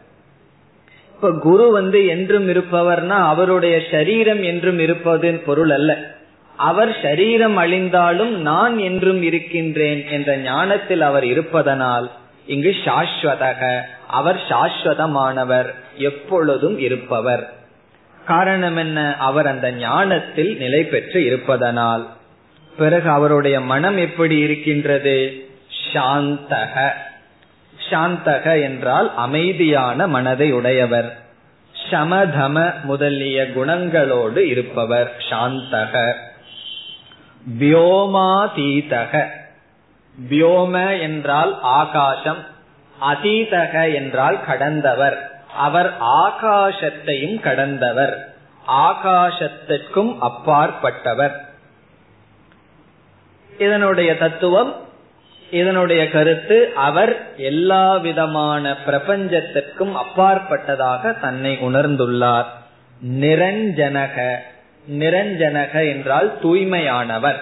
இப்ப குரு வந்து என்றும் இருப்பவர்னா அவருடைய சரீரம் என்றும் இருப்பது பொருள் அல்ல. அவர் சரீரம் அழிந்தாலும் நான் என்றும் இருக்கின்றேன் என்ற ஞானத்தில் அவர் இருப்பதனால் இங்கு சாஸ்வதக. அவர் சாஸ்வதமானவர் எப்பொழுதும் இருப்பவர். காரணம் என்ன? அவர் அந்த ஞானத்தில் நிலை பெற்று இருப்பதனால். பிறகு அவருடைய மனம் எப்படி இருக்கின்றது? சாந்தக. சாந்தக என்றால் அமைதியான மனதை உடையவர். சமதம முதலிய குணங்களோடு இருப்பவர். சாந்தக. வியோமாதீதக. வியோம என்றால் ஆகாசம் அதீதக என்றால் கடந்தவர். அவர் ஆகாசத்தையும் கடந்தவர். ஆகாசத்திற்கும் அப்பாற்பட்டவர். இதனுடைய தத்துவம் இதனுடைய கருத்து அவர் எல்லா விதமான பிரபஞ்சத்திற்கும் அப்பாற்பட்டதாக தன்னை உணர்ந்துள்ளார். நிரஞ்சனக. நிரஞ்சனக என்றால் தூய்மையானவர்.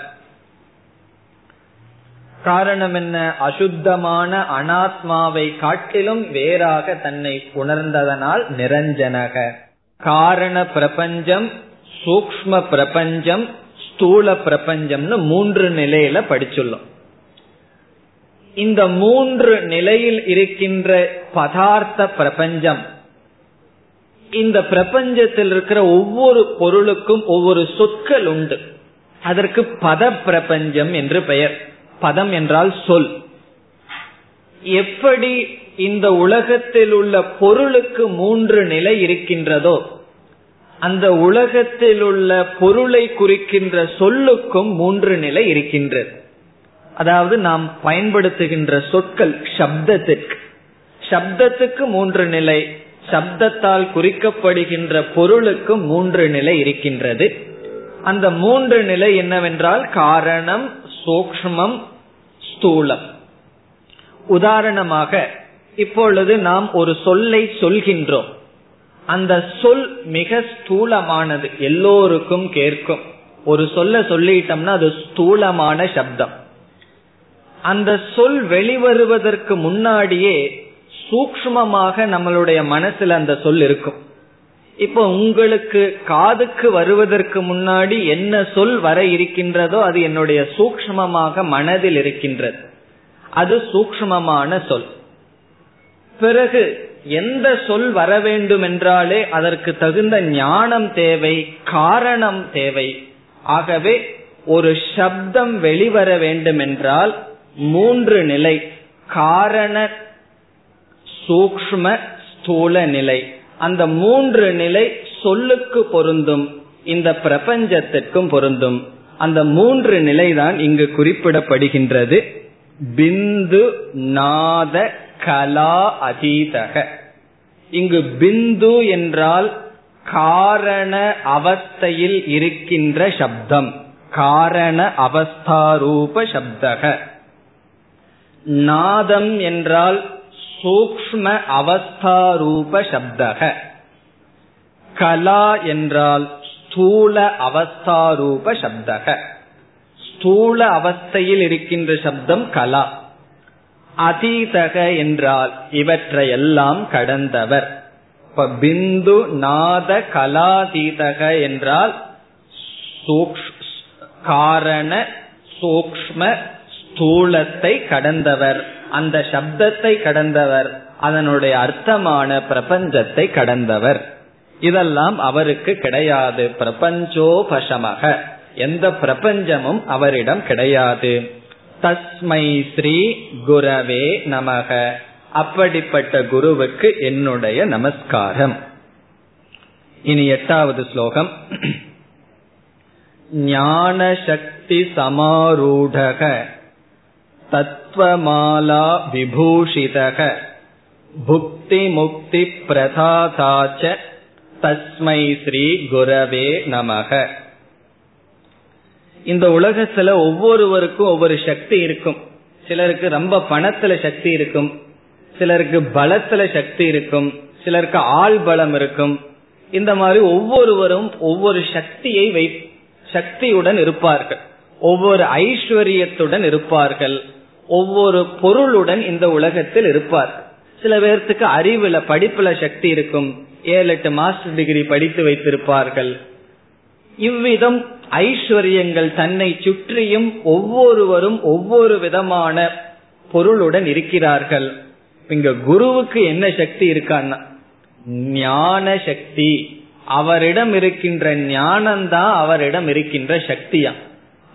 காரணம் என்ன? அசுத்தமான அனாத்மாவை காட்டிலும் வேறாக தன்னை உணர்ந்ததனால் நிரஞ்சனக. காரண பிரபஞ்சம் சூக்ம பிரபஞ்சம் ஸ்தூல பிரபஞ்சம்னு மூன்று நிலையில படிச்சுள்ளோம். இந்த மூன்று நிலையில் இருக்கின்ற பதார்த்த பிரபஞ்சம் இந்த பிரபஞ்சத்தில் இருக்கிற ஒவ்வொரு பொருளுக்கும் ஒவ்வொரு சொற்கள் உண்டு. அதற்கு பத பிரபஞ்சம் என்று பெயர். பதம் என்றால் சொல். எப்படி இந்த உலகத்தில் உள்ள பொருளுக்கு மூன்று நிலை இருக்கின்றதோ அந்த உலகத்தில் உள்ள பொருளை குறிக்கின்ற சொல்லுக்கும் மூன்று நிலை இருக்கின்றது. அதாவது நாம் பயன்படுத்துகின்ற சொற்கள் சப்தத்திற்கு. சப்தத்துக்கு மூன்று நிலை சப்தத்தால் குறிக்கப்படுகின்ற பொருளுக்கு மூன்று நிலை இருக்கின்றது. அந்த மூன்று நிலை என்னவென்றால் காரணம் சூக்மம் ஸ்தூலம். உதாரணமாக இப்பொழுது நாம் ஒரு சொல்லை சொல்கின்றோம். அந்த சொல் மிக ஸ்தூலமானது எல்லோருக்கும் கேட்கும். ஒரு சொல்ல சொல்லிட்டோம்னா அது ஸ்தூலமான சப்தம். அந்த சொல் வெளிவருவதற்கு முன்னாடியே சூக்மமாக நம்மளுடைய மனசுல அந்த சொல் இருக்கும். இப்ப உங்களுக்கு காதுக்கு வருவதற்கு முன்னாடி என்ன சொல் வர இருக்கின்றதோ அது என்னுடைய சூக்மமாக மனதில் இருக்கின்றது. அது சூக்மமான சொல். பிறகு எந்த சொல் வர வேண்டும் என்றாலே அதற்கு தகுந்த ஞானம் தேவை காரணம் தேவை. ஆகவே ஒரு சப்தம் வெளிவர வேண்டும் என்றால் மூன்று நிலை காரண சூக்ம ஸ்தூல நிலை. அந்த மூன்று நிலை சொல்லுக்கு பொருந்தும் இந்த பிரபஞ்சத்திற்கும் பொருந்தும். அந்த மூன்று நிலைதான் இங்கு குறிப்பிடப்படுகின்றது. பிந்து நாத கலா அதீதக. இங்கு பிந்து என்றால் காரண அவஸ்தையில் இருக்கின்ற சப்தம். காரண அவஸ்தாரூப சப்தக. நாதம் என்றால் சூக்ம அவஸ்தாரூப சப்தக கலா என்றால் ஸ்தூல அவஸ்தாரூப சப்தக ஸ்தூல அவஸ்தையில் இருக்கின்ற சப்தம் கலா. அதீதக என்றால் இவற்றையெல்லாம் கடந்தவர். இப்ப பிந்து நாத கலாதீதக என்றால் காரண சூக்ம ஸ்தூலத்தை கடந்தவர். அந்த சப்தத்தை கடந்தவர் அதனுடைய அர்த்தமான பிரபஞ்சத்தை கடந்தவர். இதெல்லாம் அவருக்கு கிடையாது. பிரபஞ்சோபசமக எந்த பிரபஞ்சமும் அவரிடம் கிடையாது. தஸ்மை ஸ்ரீ குரவே நமக. அப்படிப்பட்ட குருவுக்கு என்னுடைய நமஸ்காரம். இனி எட்டாவது ஸ்லோகம். ஞான சக்தி சமாரூடக. தத்துவமாலா விபூஷிதக. புக்தி முக்தி பிரதாதாச்ச தஸ்மை ஸ்ரீ குரவே நமக. இந்த உலகத்துல ஒவ்வொருவருக்கும் ஒவ்வொரு சக்தி இருக்கும். சிலருக்கு ரொம்ப பணத்துல சக்தி இருக்கும். சிலருக்கு பலத்துல சக்தி இருக்கும். சிலருக்கு ஆள் பலம் இருக்கும். இந்த மாதிரி ஒவ்வொருவரும் ஒவ்வொரு சக்தியை வை சக்தியுடன் இருப்பார்கள். ஒவ்வொரு ஐஸ்வர்யத்துடன் இருப்பார்கள். ஒவ்வொரு பொருளுடன் இந்த உலகத்தில் இருப்பார். சில பேர்த்துக்கு அறிவுல படிப்புல சக்தி இருக்கும். ஏழு எட்டு மாஸ்டர் டிகிரி படித்து வைத்திருப்பார்கள். இவ்விதம் ஐஸ்வர்யங்கள் தன்னை சுற்றியும் ஒவ்வொருவரும் ஒவ்வொரு விதமான பொருளுடன் இருக்கிறார்கள். இங்க குருவுக்கு என்ன சக்தி இருக்கான்னா ஞான சக்தி. அவரிடம் இருக்கின்ற ஞானம்தான் அவரிடம் இருக்கின்ற சக்தியா.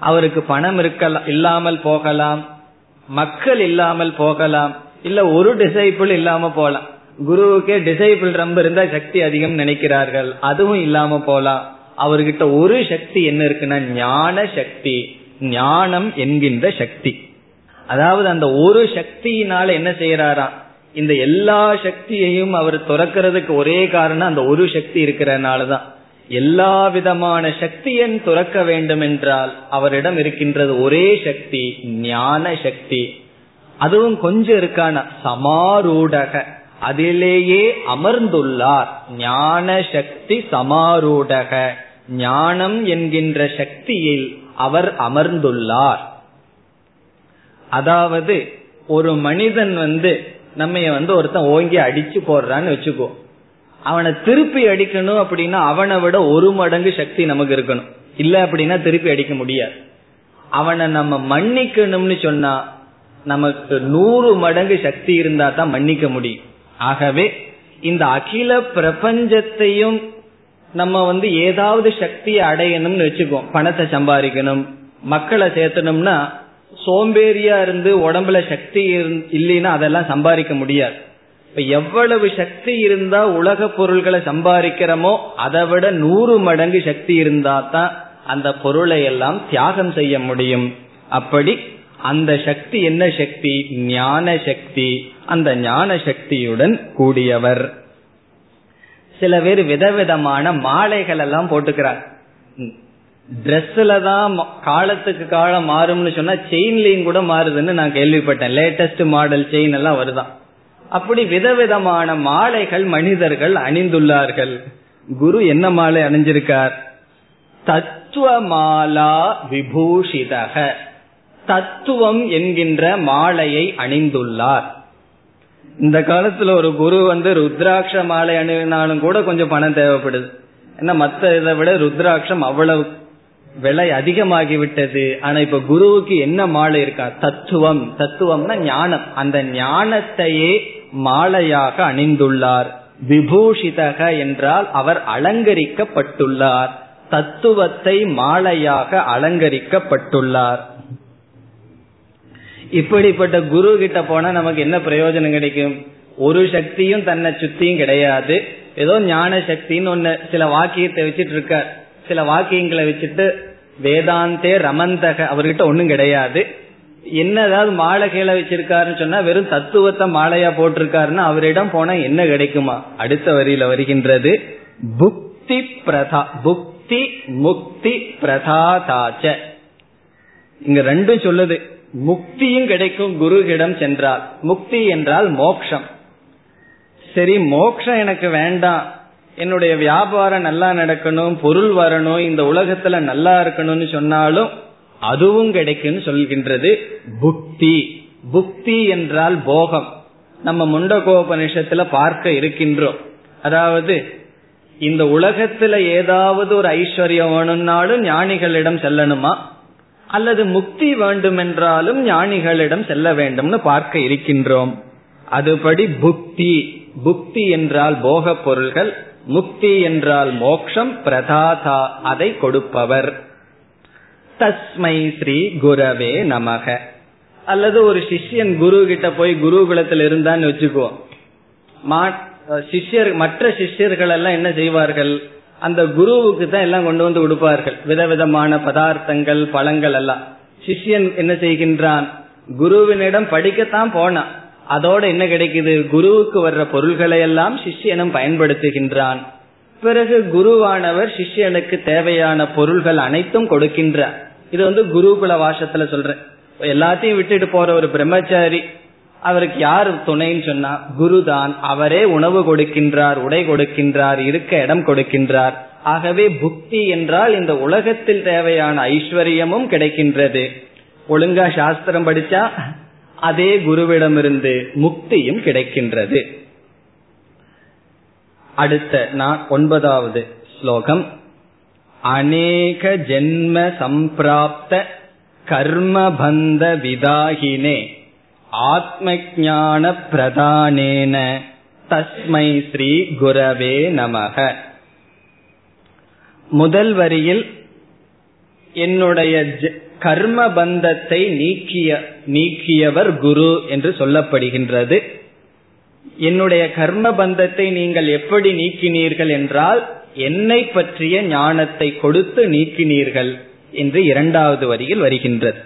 அவருக்கு பணம் இருக்கலாம் இல்லாமல் போகலாம். மக்கள் இல்லாமல் போகலாம். இல்ல ஒரு டிசைபிள் இல்லாம போலாம். குருவுக்கே டிசைபிள் ரொம்ப இருந்தா சக்தி அதிகம் நினைக்கிறார்கள். அதுவும் இல்லாம போலாம். அவர்கிட்ட ஒரு சக்தி என்ன இருக்குன்னா ஞான சக்தி. ஞானம் என்கின்ற சக்தி. அதாவது அந்த ஒரு சக்தியினால என்ன செய்யறாராம்? இந்த எல்லா சக்தியையும் அவர் துறக்கிறதுக்கு ஒரே காரணம் அந்த ஒரு சக்தி இருக்கிறனாலதான். எல்லா விதமான சக்தியன் துறக்க வேண்டும் என்றால் அவரிடம் இருக்கின்றது ஒரே சக்தி ஞான சக்தி. அதுவும் கொஞ்சம் இருக்கான? சமாரூடக. அதிலேயே அமர்ந்துள்ளார். ஞான சக்தி சமாரூடக. ஞானம் என்கின்ற சக்தியில் அவர் அமர்ந்துள்ளார். அதாவது ஒரு மனிதன் வந்து நம்ம வந்து ஒருத்தன் ஓங்கி அடிச்சு போடுறான்னு வச்சுக்கோ. அவனை திருப்பி அடிக்கணும் அப்படின்னா அவனை விட ஒரு மடங்கு சக்தி நமக்கு இருக்கணும். இல்ல அப்படின்னா திருப்பி அடிக்க முடியாது. அவனை நம்ம மன்னிக்கணும்னு சொன்னா நமக்கு நூறு மடங்கு சக்தி இருந்தா தான் மன்னிக்க முடியும். ஆகவே இந்த அகில பிரபஞ்சத்தையும் நம்ம வந்து ஏதாவது சக்தியை அடையணும்னு வச்சுக்கோ. பணத்தை சம்பாதிக்கணும் மக்களை சேர்த்தணும்னா சோம்பேறியா இருந்து உடம்புல சக்தி இல்லைன்னா அதெல்லாம் சம்பாதிக்க முடியாது. இப்ப எவ்வளவு சக்தி இருந்தா உலக பொருள்களை சம்பாதிக்கிறோமோ அதை விட நூறு மடங்கு சக்தி இருந்தா தான் அந்த பொருளை எல்லாம் தியாகம் செய்ய முடியும். அப்படி அந்த சக்தி என்ன சக்தி? ஞான சக்தி. அந்த ஞான சக்தியுடன் கூடியவர். சில பேர் விதவிதமான மாலைகள் எல்லாம் போட்டுக்கிறார். ட்ரெஸ்ல தான் காலத்துக்கு காலம் மாறும்னு சொன்னா செயின்லயும் கூட மாறுதுன்னு நான் கேள்விப்பட்டேன். லேட்டஸ்ட் மாடல் செயின் எல்லாம் வருதான். அப்படி விதவிதமான மாலைகள் மனிதர்கள் அணிந்துள்ளார்கள். குரு என்ன மாலை அணிஞ்சிருக்கார்? தத்துவ மாலா விபூஷிதக. தத்துவம் என்கின்ற மாலையை அணிந்துள்ளார். இந்த காலத்துல ஒரு குரு வந்து ருத்ராட்ச மாலை அணினாலும் கூட கொஞ்சம் பணம் தேவைப்படுது. ஏன்னா மத்த இதை விட ருத்ராட்சம் அவ்வளவு விலை அதிகமாகி விட்டது ஆனா இப்ப குருவுக்கு என்ன மாலை இருக்கா? தத்துவம். தத்துவம்னா ஞானம். அந்த ஞானத்தையே மாலையாக அணிந்துள்ளார். விபூஷிதக என்றால் அவர் அலங்கரிக்கப்பட்டுள்ளார். தத்துவத்தை மாலையாக அலங்கரிக்கப்பட்டுள்ளார். இப்படிப்பட்ட குரு கிட்ட போனா நமக்கு என்ன பிரயோஜனம் கிடைக்கும்? ஒரு சக்தியும் தன்னை சுத்தியும் கிடையாது. ஏதோ ஞான சக்தின்னு ஒன்னு சில வாக்கியத்தை வச்சுட்டு இருக்கார் சில வாக்கியங்களை வச்சுட்டு வேதாந்தே ரமந்தக அவர்கிட்ட ஒன்னும் கிடையாது. என்ன ஏதாவது மாலை கீழே வச்சிருக்காருன்னு சொன்னா வெறும் தத்துவத்தை மாலையா போட்டிருக்காருன்னா அவரிடம் போனா என்ன கிடைக்குமா? அடுத்த வரியில வருகின்றது புக்தி பிரதா புக்தி முக்தி பிரதாதாச்ச. இங்க ரெண்டும் சொல்லுது முக்தியும் கிடைக்கும் குருகிடம் சென்றால். முக்தி என்றால் மோக்ஷம். சரி மோக்ஷம் எனக்கு வேண்டாம். என்னுடைய வியாபாரம் நல்லா நடக்கணும் பொருள் வரணும் இந்த உலகத்துல நல்லா இருக்கணும்னு சொன்னாலும் அதுவும் கிடைக்கும்னு சொல்கின்றது புக்தி. புக்தி என்றால் போகம். நம்ம முண்டகோபனிஷத்துல பார்க்க இருக்கின்றோம். அதாவது இந்த உலகத்துல ஏதாவது ஒரு ஐஸ்வர்யம் வேணும்னாலும் ஞானிகளிடம் செல்லணுமா? அல்லது முக்தி வேண்டுமென்றாலும் ஞானிகளிடம் செல்ல வேண்டும்னு பார்க்க இருக்கின்றோம். அதுபடி புக்தி. புக்தி என்றால் போக பொருள்கள். முக்தி என்றால் மோக்ஷம் பிரதாதா. அதை கொடுப்பவர். தஸ்மை ஸ்ரீ குரவே நமக. அல்லது ஒரு சிஷ்யன் குரு கிட்ட போய் குருகுலத்தில் இருந்தான்னு வச்சுக்குவோம் சிஷ்யர் மற்ற சிஷ்யர்கள் எல்லாம் என்ன செய்வார்கள்? அந்த குருவுக்கு தான் எல்லாம் கொண்டு வந்து கொடுப்பார்கள். விதவிதமான பதார்த்தங்கள் பழங்கள் எல்லாம். சிஷ்யன் என்ன செய்கின்றான்? குருவினிடம் படிக்கத்தான் போனான் அதோட என்ன கிடைக்குது? குருவுக்கு வர்ற பொருள்களை எல்லாம் சிஷ்யனும் பயன்படுத்துகின்றான். பிறகு குருவானவர் சிஷ்யனுக்கு தேவையான பொருள்கள் அனைத்தும் கொடுக்கின்றார். இது வந்து குருகுல வாசத்துல சொல்றேன். எல்லாத்தையும் விட்டுட்டு போற ஒரு பிரம்மச்சாரி அவருக்கு யார் துணைன்னு சொன்னா குருதான். அவரே உணவு கொடுக்கின்றார் உடை கொடுக்கின்றார் இருக்க இடம் கொடுக்கின்றார். ஆகவே புக்தி என்றால் இந்த உலகத்தில் தேவையான ஐஸ்வர்யமும் கிடைக்கின்றது. ஒழுங்கா சாஸ்திரம் படிச்சா அதே குருவிடமிருந்து முக்தியும் கிடைக்கின்றது. அடுத்த நான் ஒன்பதாவது ஸ்லோகம். அநேக ஜென்ம சம்பிராப்த கர்மபந்த விதாகினே ஆத்ம பிரதானேன தஸ்மை ஸ்ரீ குரவே நமக. முதல் வரியில் என்னுடைய கர்ம பந்தத்தை நீக்கிய நீக்கியவர் குரு என்று சொல்லப்படுகின்றது. என்னுடைய கர்ம பந்தத்தை நீங்கள் எப்படி நீக்கினீர்கள் என்றால் என்னை பற்றிய ஞானத்தை கொடுத்து நீக்கினீர்கள் என்று இரண்டாவது வரியில் வருகின்றது.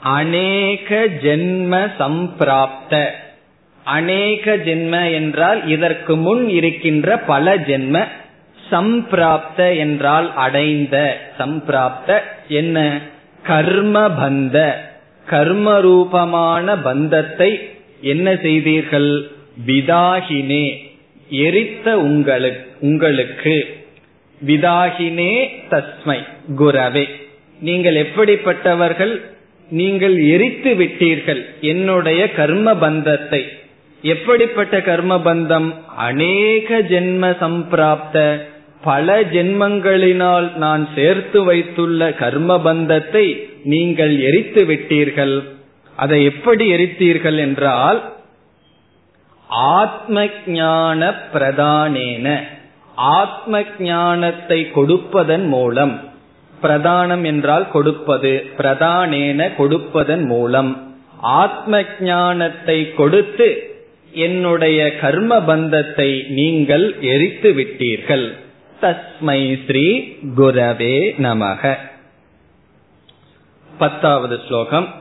அநேக ஜென்ம சம்பிராப்த. அநேக ஜென்ம என்றால் இதற்கு முன் இருக்கின்ற பல ஜென்ம. சம்பிராப்த என்றால் அடைந்த. சம்பிராப்த என்ன? கர்ம பந்த. கர்ம ரூபமான பந்தத்தை என்ன செய்தீர்கள்? விதாகினே எரித்த உங்களுக்கு. உங்களுக்கு விதாகினே தஸ்மை குரவே. நீங்கள் எப்படிப்பட்டவர்கள்? நீங்கள் எரித்து விட்டீர்கள் என்னுடைய கர்ம பந்தத்தை. எப்படிப்பட்ட கர்ம பந்தம்? அநேக ஜென்ம சம்பிராப்த பல ஜென்மங்களினால் நான் சேர்த்து வைத்துள்ள கர்ம பந்தத்தை நீங்கள் எரித்து விட்டீர்கள். அதை எப்படி எரித்தீர்கள் என்றால் ஆத்ம ஞான பிரதானேன. ஆத்ம ஞானத்தை கொடுப்பதன் மூலம். பிரதானம் என்றால் கொடுப்பது பிரதானேன கொடுப்பதன் மூலம். ஆத்ம ஞானத்தை கொடுத்து என்னுடைய கர்ம பந்தத்தை நீங்கள் எரித்து விட்டீர்கள். தஸ்மை ஸ்ரீ குரவே நமக. பத்தாவது ஸ்லோகம்.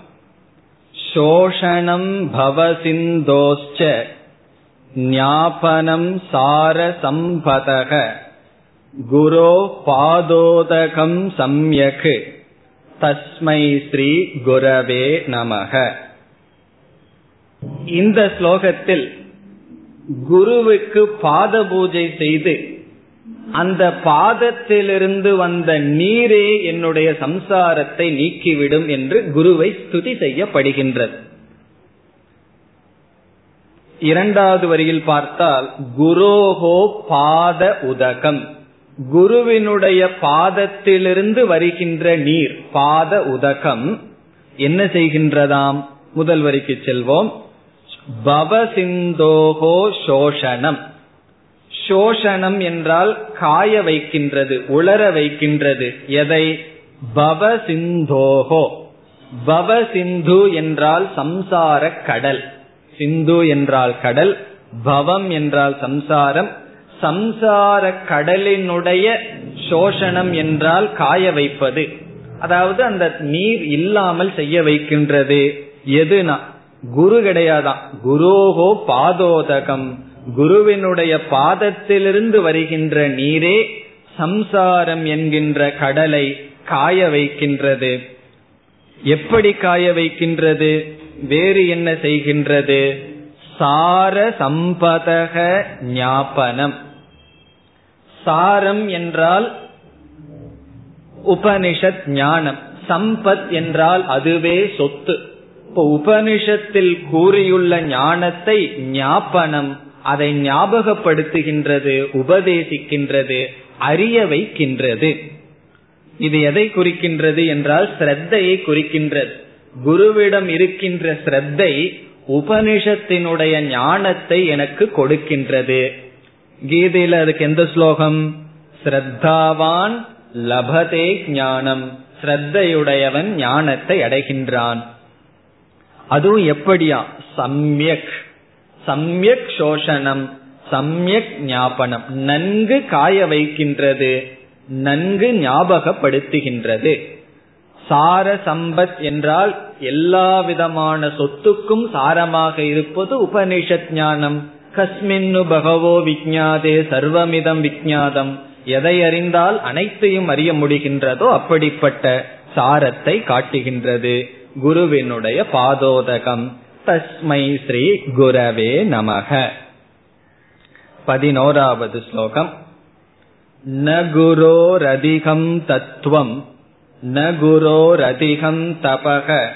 சோஷணம் பவசிந்தோச்ச ஞாபனம் சார சம்பதக. குரோ பாதோதகம் சம்யக் தஸ்மை ஸ்ரீ குரவே நமக. இந்த ஸ்லோகத்தில் குருவுக்கு பாத பூஜை செய்து அந்த பாதத்திலிருந்து வந்த நீரே என்னுடைய சம்சாரத்தை நீக்கிவிடும் என்று குருவை ஸ்துதி செய்யப்படுகின்றது. இரண்டாவது வரியில் பார்த்தால் குரோஹோ பாத உதகம். குருவினுடைய பாதத்திலிருந்து வருகின்ற நீர் பாத உதகம் என்ன செய்கின்றதாம்? முதல் வரிக்கு செல்வோம். பவசிந்தோகோ சோஷணம். சோஷணம் என்றால் காய வைக்கின்றது உளர வைக்கின்றது. எதை? பவசிந்தோகோ பவசிந்து என்றால் சம்சார கடல். சிந்து என்றால் கடல் பவம் என்றால் சம்சாரம் சம்சார கடலினுடைய சோஷணம் என்றால் காய வைப்பது. அதாவது அந்த நீர் இல்லாமல் செய்ய வைக்கின்றது. எதுனா? குரு கிடையாதான். குரோகோ பாதோதகம். குருவினுடைய பாதத்திலிருந்து வருகின்ற நீரே சம்சாரம் என்கின்ற கடலை காய வைக்கின்றது. எப்படி காய வைக்கின்றது? வேறு என்ன செய்கின்றது? சார சம்பதக ஞாபனம். சாரம் என்றால் உபனிஷத் ஞானம். சம்பத் என்றால் அதுவே சொத்து. இப்போ உபனிஷத்தில் கூறியுள்ள ஞானத்தை ஞாபனம் அதை ஞாபகப்படுத்துகின்றது உபதேசிக்கின்றது அறிய வைக்கின்றது. இது எதை குறிக்கின்றது என்றால் ஸ்ரத்தையை குறிக்கின்றது. குருவிடம் இருக்கின்ற ஸ்ரத்தை உபனிஷத்தினுடைய ஞானத்தை எனக்கு கொடுக்கின்றது. கீதையில அதுக்கு எந்த ஸ்லோகம்? ஸ்ரத்தாவான் லபதே ஞானம். ஸ்ரத்தையுடையவன் ஞானத்தை அடைகின்றான். அதுவும் எப்படியா? சம்யக். சம்யக் சோஷனம். சம்யக் ஞாபனம். நன்கு காய வைக்கின்றது. நன்கு ஞாபகப்படுத்துகின்றது. சார சம்பத் என்றால் எல்லா விதமான சொத்துக்கும் சாரமாக இருப்பது உபனிஷத் ஞானம். கஸ்மின்னு பகவோ விஜாதே சர்வமிதம் விஜாதம் எதை அறிந்தால் அனைத்தையும் அறிய முடிகின்றதோ அப்படிப்பட்ட சாரத்தை காட்டுகின்றது. குருவினுடைய பாதோதகம். தஸ்மை ஸ்ரீ குரவே நமக. பதினோராவது ஸ்லோகம். ந குரோரதிகம் தத்துவம் ந குரோரதிகம் தபக.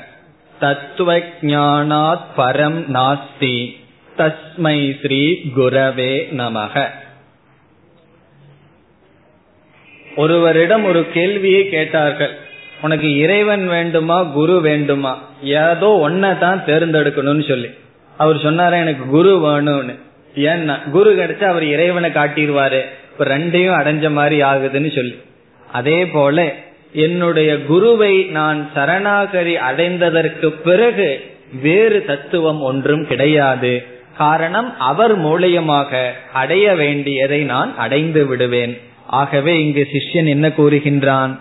தத்துவ ஞானாத் பரம் நாஸ்தி. தஸ்மை ஸ்ரீ குரவே நமக. ஒருவரிடம் ஒரு கேள்வியை கேட்டார்கள். உனக்கு இறைவன் வேண்டுமா குரு வேண்டுமா? ஏதோ ஒன்ன தான் தேர்ந்தெடுக்கணும்னு சொல்லி. அவர் சொன்னார எனக்கு குரு வேணும்னு. ஏன்னா குரு கிடைச்சா அவர் இறைவனை காட்டிடுவாரு. இப்ப ரெண்டையும் அடைஞ்ச மாதிரி ஆகுதுன்னு சொல்லி. அதே போல என்னுடைய குருவை நான் சரணாகரி அடைந்ததற்கு பிறகு வேறு தத்துவம் ஒன்றும் கிடையாது. காரணம் அவர் மூலியமாக அடைய வேண்டியதை நான் அடைந்து விடுவேன். ஆகவே இங்கு சிஷ்யன் என்ன கூறுகின்றான்?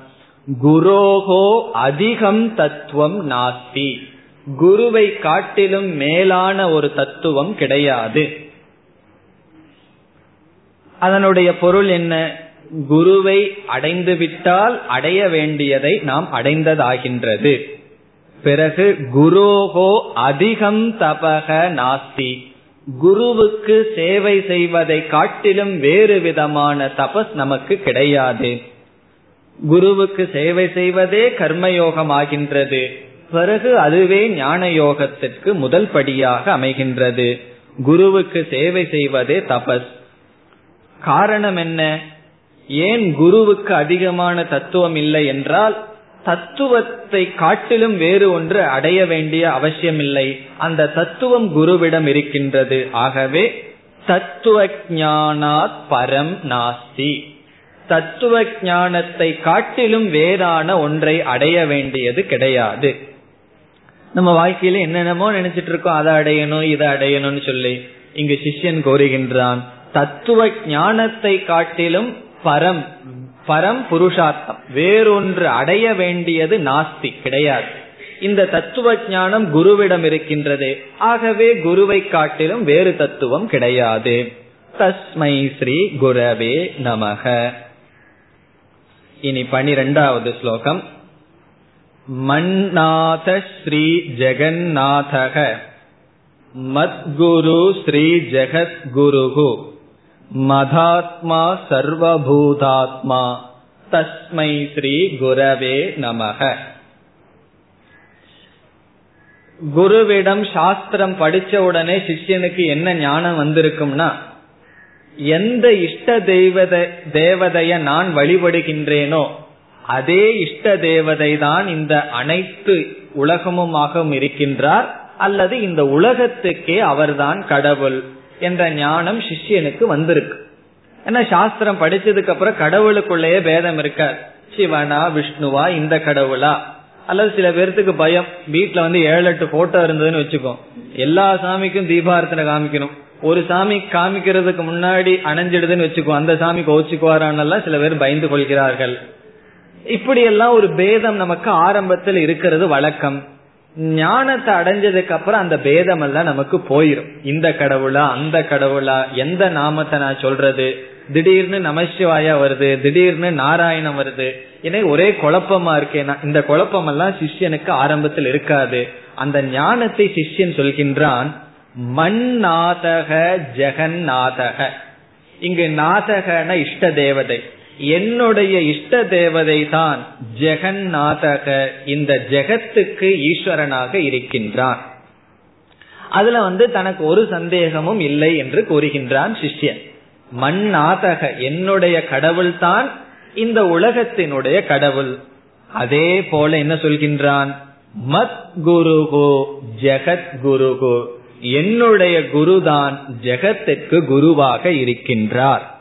குரோகோ அதிகம் தத்துவம் நாஸ்தி. குருவை காட்டிலும் மேலான ஒரு தத்துவம் கிடையாது. அதனுடைய பொருள் என்ன? குருவை அடைந்து விட்டால் அடைய வேண்டியதை நாம் அடைந்ததாகின்றது. பிறகு குருகோ அதிகம் தபக நாஸ்தி. குருவுக்கு சேவை செய்வதை காட்டிலும் வேறு விதமான தபஸ் நமக்கு கிடையாது. குருவுக்கு சேவை செய்வதே கர்மயோகம் ஆகின்றது பிறகு அதுவே ஞான யோகத்திற்கு முதல் படியாக அமைகின்றது. குருவுக்கு சேவை செய்வதே தபஸ். காரணம் என்ன? ஏன் குருவுக்கு அதிகமான தத்துவம் இல்லை என்றால் தத்துவத்தை காட்டிலும் வேறு ஒன்று அடைய வேண்டிய அவசியமில்லை. அந்த தத்துவம் குருவிடம் இருக்கின்றது. ஆகவே தத்துவ ஞானாத் பரம் நாஸ்தி. தத்துவ ஞானத்தை காட்டிலும் வேறான ஒன்றை அடைய வேண்டியது கிடையாது. நம்ம வாழ்க்கையில என்னென்னமோ நினைச்சிட்டு இருக்கோம் அதை அடையணும் இதை அடையணும்னு சொல்லி. இங்கு சிஷ்யன் கோருகின்றான் தத்துவ ஞானத்தை காட்டிலும் பரம் பரம் புருஷார்த்தம். வேறொன்று அடைய வேண்டியது நாஸ்தி கிடையாது. இந்த தத்துவ ஞானம் குருவிடம் இருக்கின்றது. ஆகவே குருவை காட்டிலும் வேறு தத்துவம் கிடையாது. தஸ்மை ஸ்ரீ குரவே நமக. இனி பனிரெண்டாவது ஸ்லோகம். மன்னாத ஸ்ரீ ஜெகநாதக மத்குரு ஸ்ரீ ஜெகத்குருகு மதாத்மா சர்வபூதாத்மா. தஸ்மை ஸ்ரீ குரவே நமக. குருவிடம் சாஸ்திரம் படிச்ச உடனே சிஷ்யனுக்கு என்ன ஞானம் வந்திருக்கும்னா எந்த இஷ்ட தெய்வத தேவதைய நான் வழிபடுகின்றேனோ அதே இஷ்ட தேவதை தான் இந்த அனைத்து உலகமுமாக இருக்கின்றார் அல்லது இந்த உலகத்துக்கே அவர்தான் கடவுள். என்ற ஞானம் சிஷ்யனுக்கு வந்திருக்கு. ஏன்னா சாஸ்திரம் படிச்சதுக்கு அப்புறம் கடவுளுக்குள்ளேயே பேதம் இருக்காது சிவனா விஷ்ணுவா இந்த கடவுளா? அல்லது சில பேர்த்துக்கு பயம். வீட்டுல வந்து ஏழு எட்டு போட்டோ இருந்ததுன்னு வச்சுக்கோ. எல்லா சாமிக்கும் தீபாரத்தனை காமிக்கணும். ஒரு சாமி காமிக்கிறதுக்கு முன்னாடி அணைஞ்சிடுதுன்னு வச்சுக்கோ. அந்த சாமி கோச்சுக்குவாரான்னெல்லாம் சில பேர் பயந்து கொள்கிறார்கள். இப்படி எல்லாம் ஒரு பேதம் நமக்கு ஆரம்பத்தில் இருக்கிறது வழக்கம். ஞானத்தை அடைஞ்சதுக்கு அப்புறம் அந்த பேதம் எல்லாம் நமக்கு போயிரும். இந்த கடவுளா அந்த கடவுளா எந்த நாமத்தை நான் சொல்றது? திடீர்னு நமசிவாயா வருது திடீர்னு நாராயணம் வருது. ஏன்னா ஒரே குழப்பமா இருக்கேனா இந்த குழப்பம் எல்லாம் சிஷ்யனுக்கு ஆரம்பத்தில் இருக்காது. அந்த ஞானத்தை சிஷ்யன் சொல்கின்றான் மண்ணாதக ஜெகநாதக இங்கு நாதகன இஷ்ட தேவதை. என்னுடைய இஷ்ட தேவதை தான் ஜெகநாதக. இந்த ஜெகத்துக்கு ஈஸ்வரனாக இருக்கின்றான். அதுல வந்து தனக்கு ஒரு சந்தேகமும் இல்லை என்று கூறுகின்றான் சிஷ்யன். மண்ணாதக என்னுடைய கடவுள் தான் இந்த உலகத்தினுடைய கடவுள். அதே போல என்ன சொல்கின்றான்? மத் குருகோ ஜெகத் குருகோ என்னுடைய குருதான் ஜெகத்திற்கு குருவாக இருக்கின்றார்.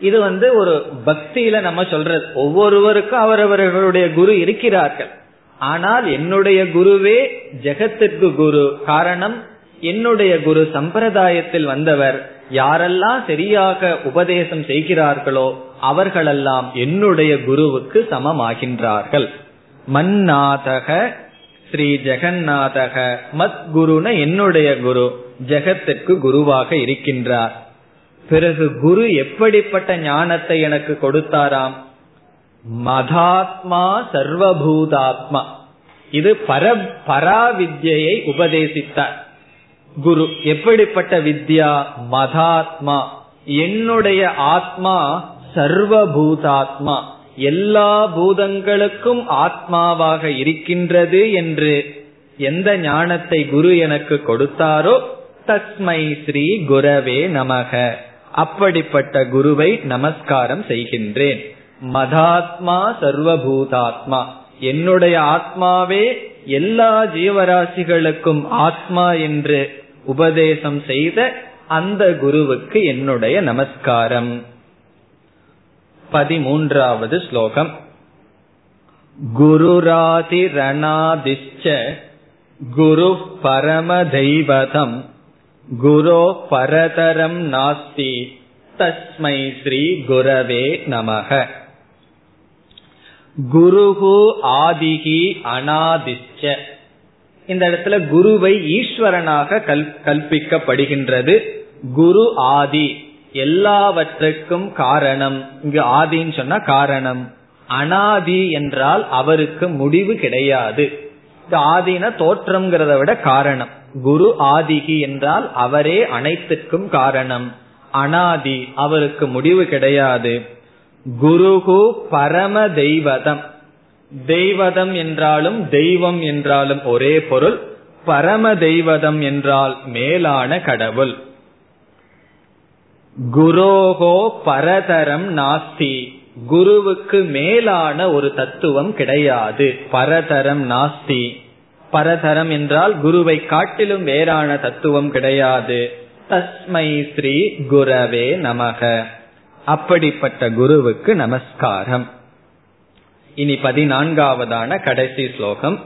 இது வந்து ஒரு பக்தியில நம்ம சொல்றது. ஒவ்வொருவருக்கும் அவரவர்களுடைய குரு இருக்கிறார்கள். ஆனால் என்னுடைய குருவே ஜெகத்திற்கு குரு. காரணம் என்னுடைய குரு சம்பிரதாயத்தில் வந்தவர். யாரெல்லாம் சரியாக உபதேசம் செய்கிறார்களோ அவர்களெல்லாம் என்னுடைய குருவுக்கு சமமாகின்றார்கள். மன்னாதக ஸ்ரீ ஜெகநாதக மத் குருன என்னுடைய குரு. ஜெகத்திற்கு குருவாக இருக்கின்றார். பிறகு குரு எப்படிப்பட்ட ஞானத்தை எனக்கு கொடுத்தாராம்? மதாத்மா சர்வபூதாத்மா. இது பர பராவித்யை உபதேசித்தார். குரு எப்படிப்பட்ட வித்யா? மதாத்மா. என்னுடைய ஆத்மா சர்வபூதாத்மா. எல்லா பூதங்களுக்கும் ஆத்மாவாக இருக்கின்றது என்று எந்த ஞானத்தை குரு எனக்கு கொடுத்தாரோ தஸ்மை ஸ்ரீ குரவே நமக. அப்படிப்பட்ட குருவை நமஸ்காரம் செய்கின்றேன். மதாத்மா சர்வபூதாத்மா. என்னுடைய ஆத்மாவே எல்லா ஜீவராசிகளுக்கும் ஆத்மா என்று உபதேசம் செய்த அந்த குருவுக்கு என்னுடைய நமஸ்காரம். பதிமூன்றாவது ஸ்லோகம். குருராதிரணாதிச்ச குரு பரம தெய்வதம். குரோ பரதரம் நாஸ்தி. தஸ்மை ஸ்ரீ குரவே நமக. குருகு ஆதிகி அனாதிச்ச இந்த இடத்துல குருவை ஈஸ்வரனாக கல் கல்பிக்கப்படுகின்றது. குரு ஆதி. எல்லாவற்றுக்கும் காரணம். இங்கு ஆதின்னு சொன்னா காரணம். அனாதி என்றால் அவருக்கு முடிவு கிடையாது. ஆதின தோற்றம்ங்கிறத விட காரணம். குரு ஆதிகி என்றால் அவரே அனைத்துக்கும் காரணம். அனாதி அவருக்கு முடிவு கிடையாது. குருகு பரம தெய்வதம். தெய்வதம் என்றாலும் தெய்வம் என்றாலும் ஒரே பொருள் பரம தெய்வதம் என்றால் மேலான கடவுள். குரோகோ பரதரம் நாஸ்தி. குருவுக்கு மேலான ஒரு தத்துவம் கிடையாது. பரதரம் நாஸ்தி. பரதரம் என்றால் குருவை காட்டிலும் வேறான தத்துவம் கிடையாது தஸ்மை ஸ்ரீ குரவே நமக அப்படிப்பட்ட குருவுக்கு நமஸ்காரம் இனி பதினான்காவதான கடைசி ஸ்லோகம்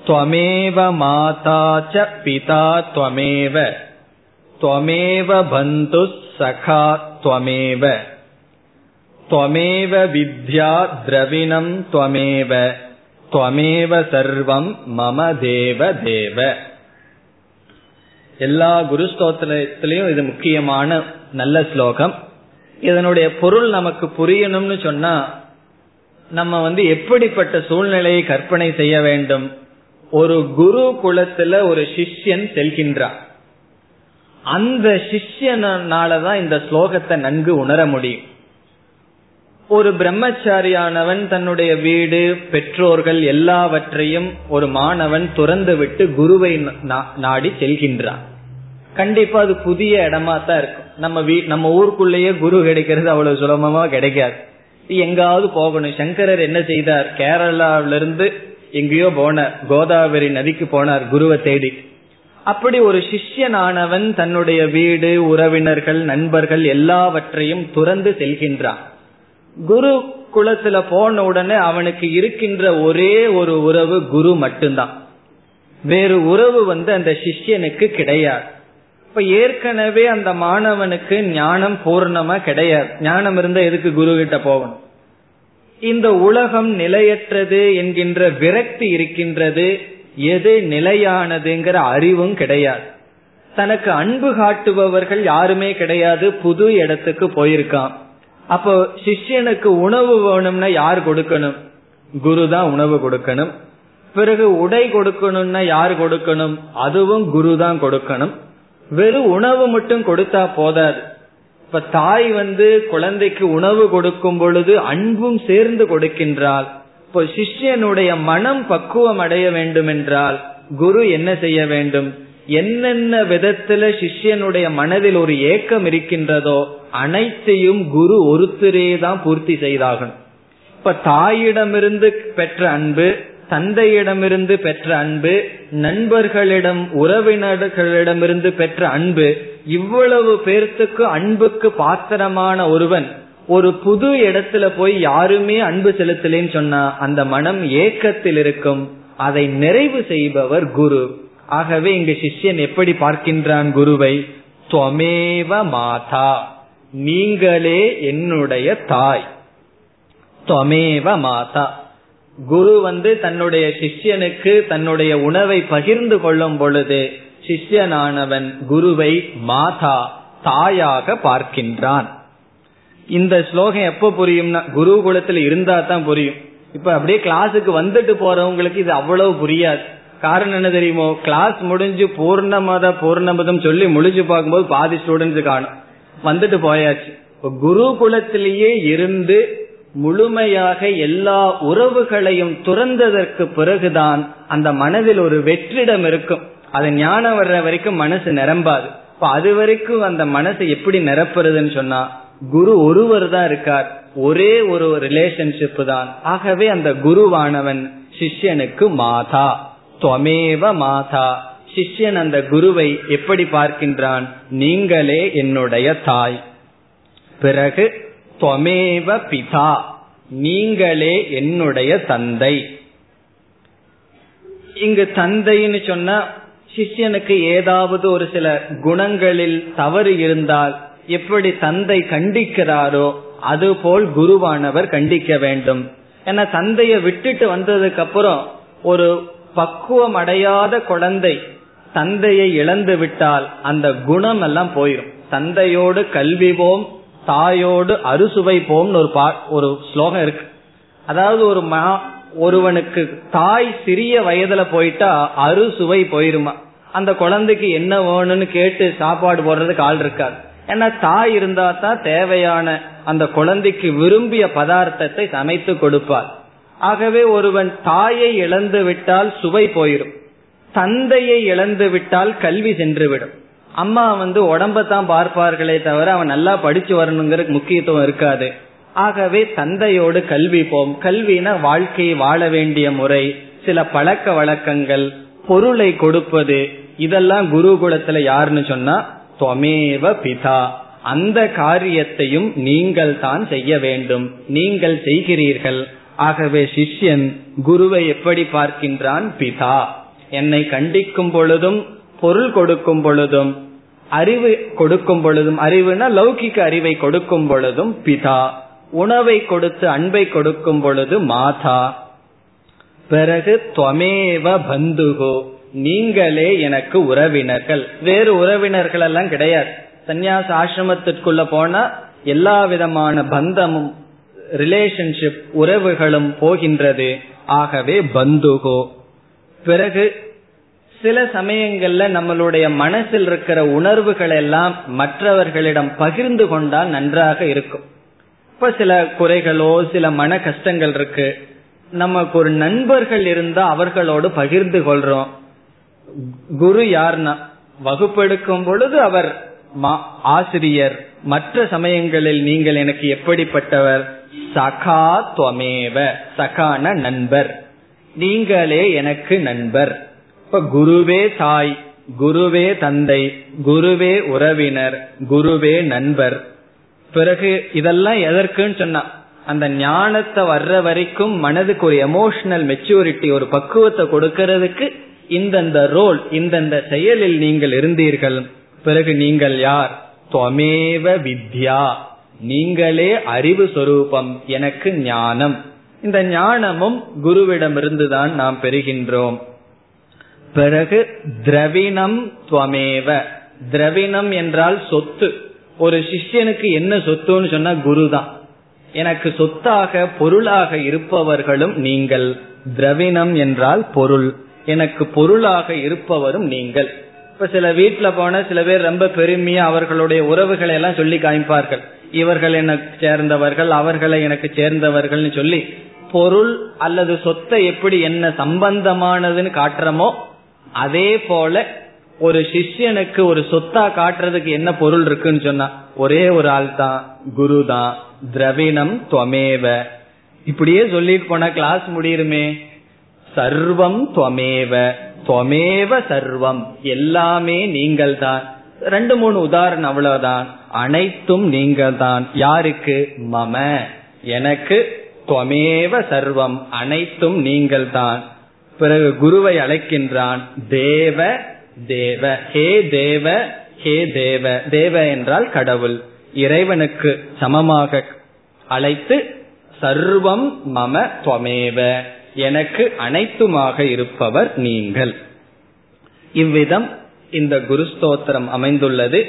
त्वमेव माता च पिता त्वमेव त्वमेव बन्धुः सखा त्वमेव त्वमेव विद्या द्रविणम् त्वमेव துவமேவ சர்வம் மம தேவ தேவ. எல்லா குருஸ்தோத்திரத்திலையும் இது முக்கியமான நல்ல ஸ்லோகம். இதனுடைய பொருள் நமக்கு புரியணும்னு சொன்னா நம்ம வந்து எப்படிப்பட்ட சூழ்நிலையை கற்பனை செய்ய வேண்டும்? ஒரு குரு குலத்துல ஒரு சிஷ்யன் செல்கின்றான் அந்த சிஷ்யனாலதான் இந்த ஸ்லோகத்தை நன்கு உணர முடியும். ஒரு பிரம்மச்சாரியானவன் தன்னுடைய வீடு பெற்றோர்கள் எல்லாவற்றையும் ஒரு மாணவன் துறந்து விட்டு குருவை நாடி செல்கின்றான். கண்டிப்பா அது புதிய இடமா தான் இருக்கும். நம்ம வீ நம்ம ஊருக்குள்ளேயே குரு கிடைக்கிறது அவ்வளவு சுலபமா கிடைக்காது. எங்காவது போகணும். சங்கரர் என்ன செய்தார்? கேரளாவிலிருந்து எங்கேயோ போனார். கோதாவரி நதிக்கு போனார் குருவை தேடி. அப்படி ஒரு சிஷ்யனானவன் தன்னுடைய வீடு உறவினர்கள் நண்பர்கள் எல்லாவற்றையும் துறந்து செல்கின்றான். குரு குலத்துல போன உடனே அவனுக்கு இருக்கின்ற ஒரே ஒரு உறவு குரு மட்டும்தான். வேறு உறவு வந்து அந்த சிஷ்யனுக்கு கிடையாது. இப்ப ஏற்கனவே அந்த மாணவனுக்கு ஞானம் பூர்ணமா கிடையாது. ஞானம் இருந்தா எதுக்கு குரு கிட்ட போகணும்? இந்த உலகம் நிலையற்றது என்கின்ற விரக்தி இருக்கின்றது. எது நிலையானதுங்கிற அறிவும் கிடையாது. தனக்கு அன்பு காட்டுபவர்கள் யாருமே கிடையாது. புது இடத்துக்கு போயிருக்கான். அப்போ சிஷ்யனுக்கு உணவு வேணும்னா யார் கொடுக்கணும்? குரு தான் உணவு கொடுக்கணும். பிறகு உடை கொடுக்கணும்னா யார் கொடுக்கணும்? அதுவும் குரு தான் கொடுக்கணும். வெறும் உணவு மட்டும் கொடுத்தா போதாது. இப்ப தாய் வந்து குழந்தைக்கு உணவு கொடுக்கும் பொழுது அன்பும் சேர்ந்து கொடுக்கின்றால் இப்போ சிஷ்யனுடைய மனம் பக்குவம் அடைய வேண்டும் என்றால் குரு என்ன செய்ய வேண்டும்? என்னென்ன விதத்துல சிஷ்யனுடைய மனதில் ஒரு ஏக்கம் இருக்கின்றதோ அனைத்தையும் குரு ஒருத்தரே தான் பூர்த்தி செய்தாகணும். இப்ப தாயிடமிருந்து பெற்ற அன்பு தந்தையிடமிருந்து பெற்ற அன்பு நண்பர்களிடம் உறவினர்களிடமிருந்து பெற்ற அன்பு இவ்வளவு பேர்த்துக்கு அன்புக்கு பாத்திரமான ஒருவன் ஒரு புது இடத்துல போய் யாருமே அன்பு செலுத்தலேன்னு சொன்னா அந்த மனம் ஏக்கத்தில் இருக்கும். அதை நிறைவு செய்பவர் குரு. ஆகவே இங்கு சிஷ்யன் எப்படி பார்க்கின்றான் குருவை? துவமேவ மாதா நீங்களே என்னுடைய தாய். துவமேவ மாதா. குரு வந்து தன்னுடைய சிஷ்யனுக்கு தன்னுடைய உணவை பகிர்ந்து கொள்ளும் பொழுது சிஷ்யனானவன் குருவை மாதா தாயாக பார்க்கின்றான். இந்த ஸ்லோகம் எப்ப புரியும்னா குருகுலத்தில் இருந்தா தான் புரியும். இப்ப அப்படியே கிளாஸுக்கு வந்துட்டு போறவங்களுக்கு இது அவ்வளவு புரியாது. காரணம் என்ன தெரியுமோ? கிளாஸ் முடிஞ்சு பூர்ணமத பூர்ணமதம் சொல்லி முடிஞ்சு பார்க்கும்போது பாதி ஸ்டூடெண்ட்ஸ் காணும். வந்துட்டு போயாச்சு. இப்ப குருகுலத்திலேயே இருந்து முழுமையாக எல்லா உறவுகளையும் துறந்ததற்கு பிறகுதான் அந்த மனதில் ஒரு வெற்றிடம் இருக்கும். அது ஞானம் வர்ற வரைக்கும் மனசு நிரம்பாது. இப்ப அது வரைக்கும் அந்த மனசை எப்படி நிரப்புறதுன்னு சொன்னா குரு ஒருவர் தான் இருக்கார். ஒரே ஒரு ரிலேஷன்ஷிப் தான். ஆகவே அந்த குருவானவன் சிஷ்யனுக்கு மாதா. துவமேவ மாதா. சிஷ்யன் அந்த குருவை எப்படி பார்க்கின்றான்? நீங்களே என்னுடைய தாய். பிறகு துவமேவ பிதா. நீங்களே என்னுடைய தந்தை. இங்கு தந்தைன்னு சொன்னா சிஷ்யனுக்கு ஏதாவது ஒரு சில குணங்களில் தவறு இருந்தால் எப்படி தந்தை கண்டிக்கிறாரோ அதுபோல் குருவானவர் கண்டிக்க வேண்டும். ஏன்னா தந்தைய விட்டுட்டு வந்ததுக்கு அப்புறம் ஒரு பக்குவம் அடையாத குழந்தை தந்தையை இழந்து விட்டால் அந்த குணம் எல்லாம் போயிடும் தந்தையோடு கல்விவோம் தாயோடு அறுசுவை போம்னு ஒரு பா ஒரு ஸ்லோகம் இருக்கு. அதாவது ஒரு மா ஒருவனுக்கு தாய் சிறிய வயதுல போயிட்டா அறுசுவை போயிருமா. அந்த குழந்தைக்கு என்ன வேணும்னு கேட்டு சாப்பாடு போடுறதுக்கு ஆள் இருக்காது. ஏன்னா தாய் இருந்தா தான் தேவையான அந்த குழந்தைக்கு விரும்பிய பதார்த்தத்தை சமைத்து கொடுப்பார். ஆகவே ஒருவன் தாயை இழந்து விட்டால் சுவை போயிடும். தந்தையை இழந்து விட்டால் கல்வி சென்றுவிடும். அம்மா வந்து உடம்பத்தான் பார்ப்பார்களே தவிர அவன் நல்லா படிச்சு வரணுங்கிற முக்கியத்துவம் இருக்காது. ஆகவே தந்தையோடு கல்வி போம். கல்வினா வாழ்க்கையை வாழ வேண்டிய முறை சில பழக்க வழக்கங்கள் பொருளை கொடுப்பது இதெல்லாம் குருகுலத்துல யாருன்னு சொன்னா துவமேவ பிதா. அந்த காரியத்தையும் நீங்கள் தான் செய்ய வேண்டும். நீங்கள் செய்கிறீர்கள். ஆகவே சிஷ்யன் குருவை எப்படி பார்க்கின்றான்? பிதா. என்னை கண்டிக்கும் பொழுதும் பொருள் கொடுக்கும் பொழுதும் அறிவு கொடுக்கும் பொழுதும் அறிவுனா லௌகிக்க அறிவை கொடுக்கும் பொழுதும் பிதா. உணவை கொடுத்து அன்பை கொடுக்கும் பொழுது மாதா. பிறகு துவமேவ பந்துகோ. நீங்களே எனக்கு உறவினர்கள். வேறு உறவினர்கள் எல்லாம் கிடையாது. சந்நியாச ஆசிரமத்திற்குள்ள போனா எல்லா விதமான பந்தமும் ரிலேஷன்ஷிப் உறவுகளும் போகின்றது. ஆகவே பந்துகோ. பிறகு சில சமயங்கள்ல நம்மளுடைய மனசில் இருக்கிற உணர்வுகள் எல்லாம் மற்றவர்களிடம் பகிர்ந்து கொண்டால் நன்றாக இருக்கும். இப்ப சில குறைகளோ சில மன கஷ்டங்கள் இருக்கு. நமக்கு ஒரு நண்பர்கள் இருந்தா அவர்களோடு பகிர்ந்து கொள்றோம். குரு யார்னா வகுப்பெடுக்கும் பொழுது அவர் ஆசிரியர். மற்ற சமயங்களில் நீங்கள் எனக்கு எப்படிப்பட்டவர்? சகா துவமேவ சகான நண்பர். நீங்களே எனக்கு நண்பர். இப்ப குருவே தாய் குருவே தந்தை குருவே உறவினர் குருவே நண்பர். பிறகு இதெல்லாம் எதற்குன்னு சொன்னா அந்த ஞானத்தை வர்ற வரைக்கும் மனதுக்கு ஒரு எமோஷனல் மெச்சூரிட்டி ஒரு பக்குவத்தை கொடுக்கறதுக்கு இந்தந்த ரோல் இந்தந்த செயலில் நீங்கள் இருந்தீர்கள். பிறகு நீங்கள் யார்? துவமேவ வித்யா. நீங்களே அறிவு சொரூபம் எனக்கு ஞானம். இந்த ஞானமும் குருவிடமிருந்துதான் நாம் பெறுகின்றோம். பிறகு திரவினம் துவமேவ. திரவினம் என்றால் சொத்து. ஒரு சிஷ்யனுக்கு என்ன சொத்துன்னு சொன்னா குரு தான் எனக்கு சொத்தாக பொருளாக இருப்பவர்களும் நீங்கள். திரவினம் என்றால் பொருள். எனக்கு பொருளாக இருப்பவரும் நீங்கள். இப்ப சில வீட்டுல போன சில பேர் ரொம்ப பெருமையா அவர்களுடைய உறவுகளை எல்லாம் சொல்லி காமிப்பார்கள். இவர்கள் எனக்கு சேர்ந்தவர்கள் அவர்களை எனக்கு சேர்ந்தவர்கள்னு சொல்லி பொருள் அல்லது சொத்தை எப்படி என்ன சம்பந்தமானதுன்னு காட்டுறமோ அதே போல ஒரு சிஷ்யனுக்கு ஒரு சொத்தா காட்டுறதுக்கு என்ன பொருள் இருக்குன்னு சொன்னா ஒரே ஒரு ஆள் தான் குரு தான் திரவினம் துவமேவ. இப்படியே சொல்லிட்டு போனா கிளாஸ் முடியுமே. சர்வம் துவமேவ. துவமேவ சர்வம். எல்லாமே நீங்கள் தான் ரெண்டு மூணு உதாரணம் அவ்வளவுதான். அனைத்தும் நீங்கள் தான் யாருக்கு? மம. எனக்கு துவமேவ சர்வம். அனைத்தும் நீங்கள் தான் பிறகு குருவை அழைக்கின்றான். தேவ தேவ. ஹே தேவ ஹே தேவ. தேவ என்றால் கடவுள். இறைவனுக்கு சமமாக அழைத்து சர்வம் மம துவமேவ. எனக்கு அனைத்துமாக இருப்பவர் நீங்கள். இவ்விதம் இந்த குருஸ்தோத்திரம் அமைந்துள்ளது.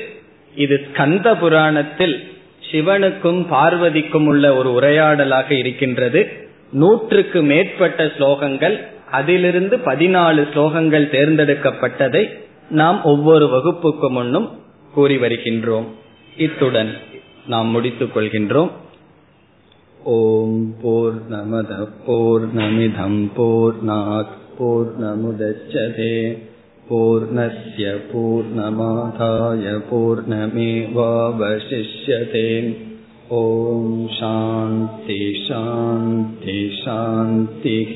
இது ஸ்கந்த புராணத்தில் சிவனுக்கும் பார்வதிக்கும் உள்ள ஒரு உரையாடலாக இருக்கின்றது. நூற்றுக்கு மேற்பட்ட ஸ்லோகங்கள் அதிலிருந்து பதினாலு ஸ்லோகங்கள் தேர்ந்தெடுக்கப்பட்டதை நாம் ஒவ்வொரு வகுப்புக்கு முன்னும் கூறி வருகின்றோம். இத்துடன் நாம் முடித்துக் கொள்கின்றோம். ஓம் போர் நமத போர் நமிதம் போர் நாத் போர் நமுதச்சதே पूर्णस्य पूर्णमादाय पूर्णमेवावशिष्यते ॐ शान्ति शान्ति शान्तिः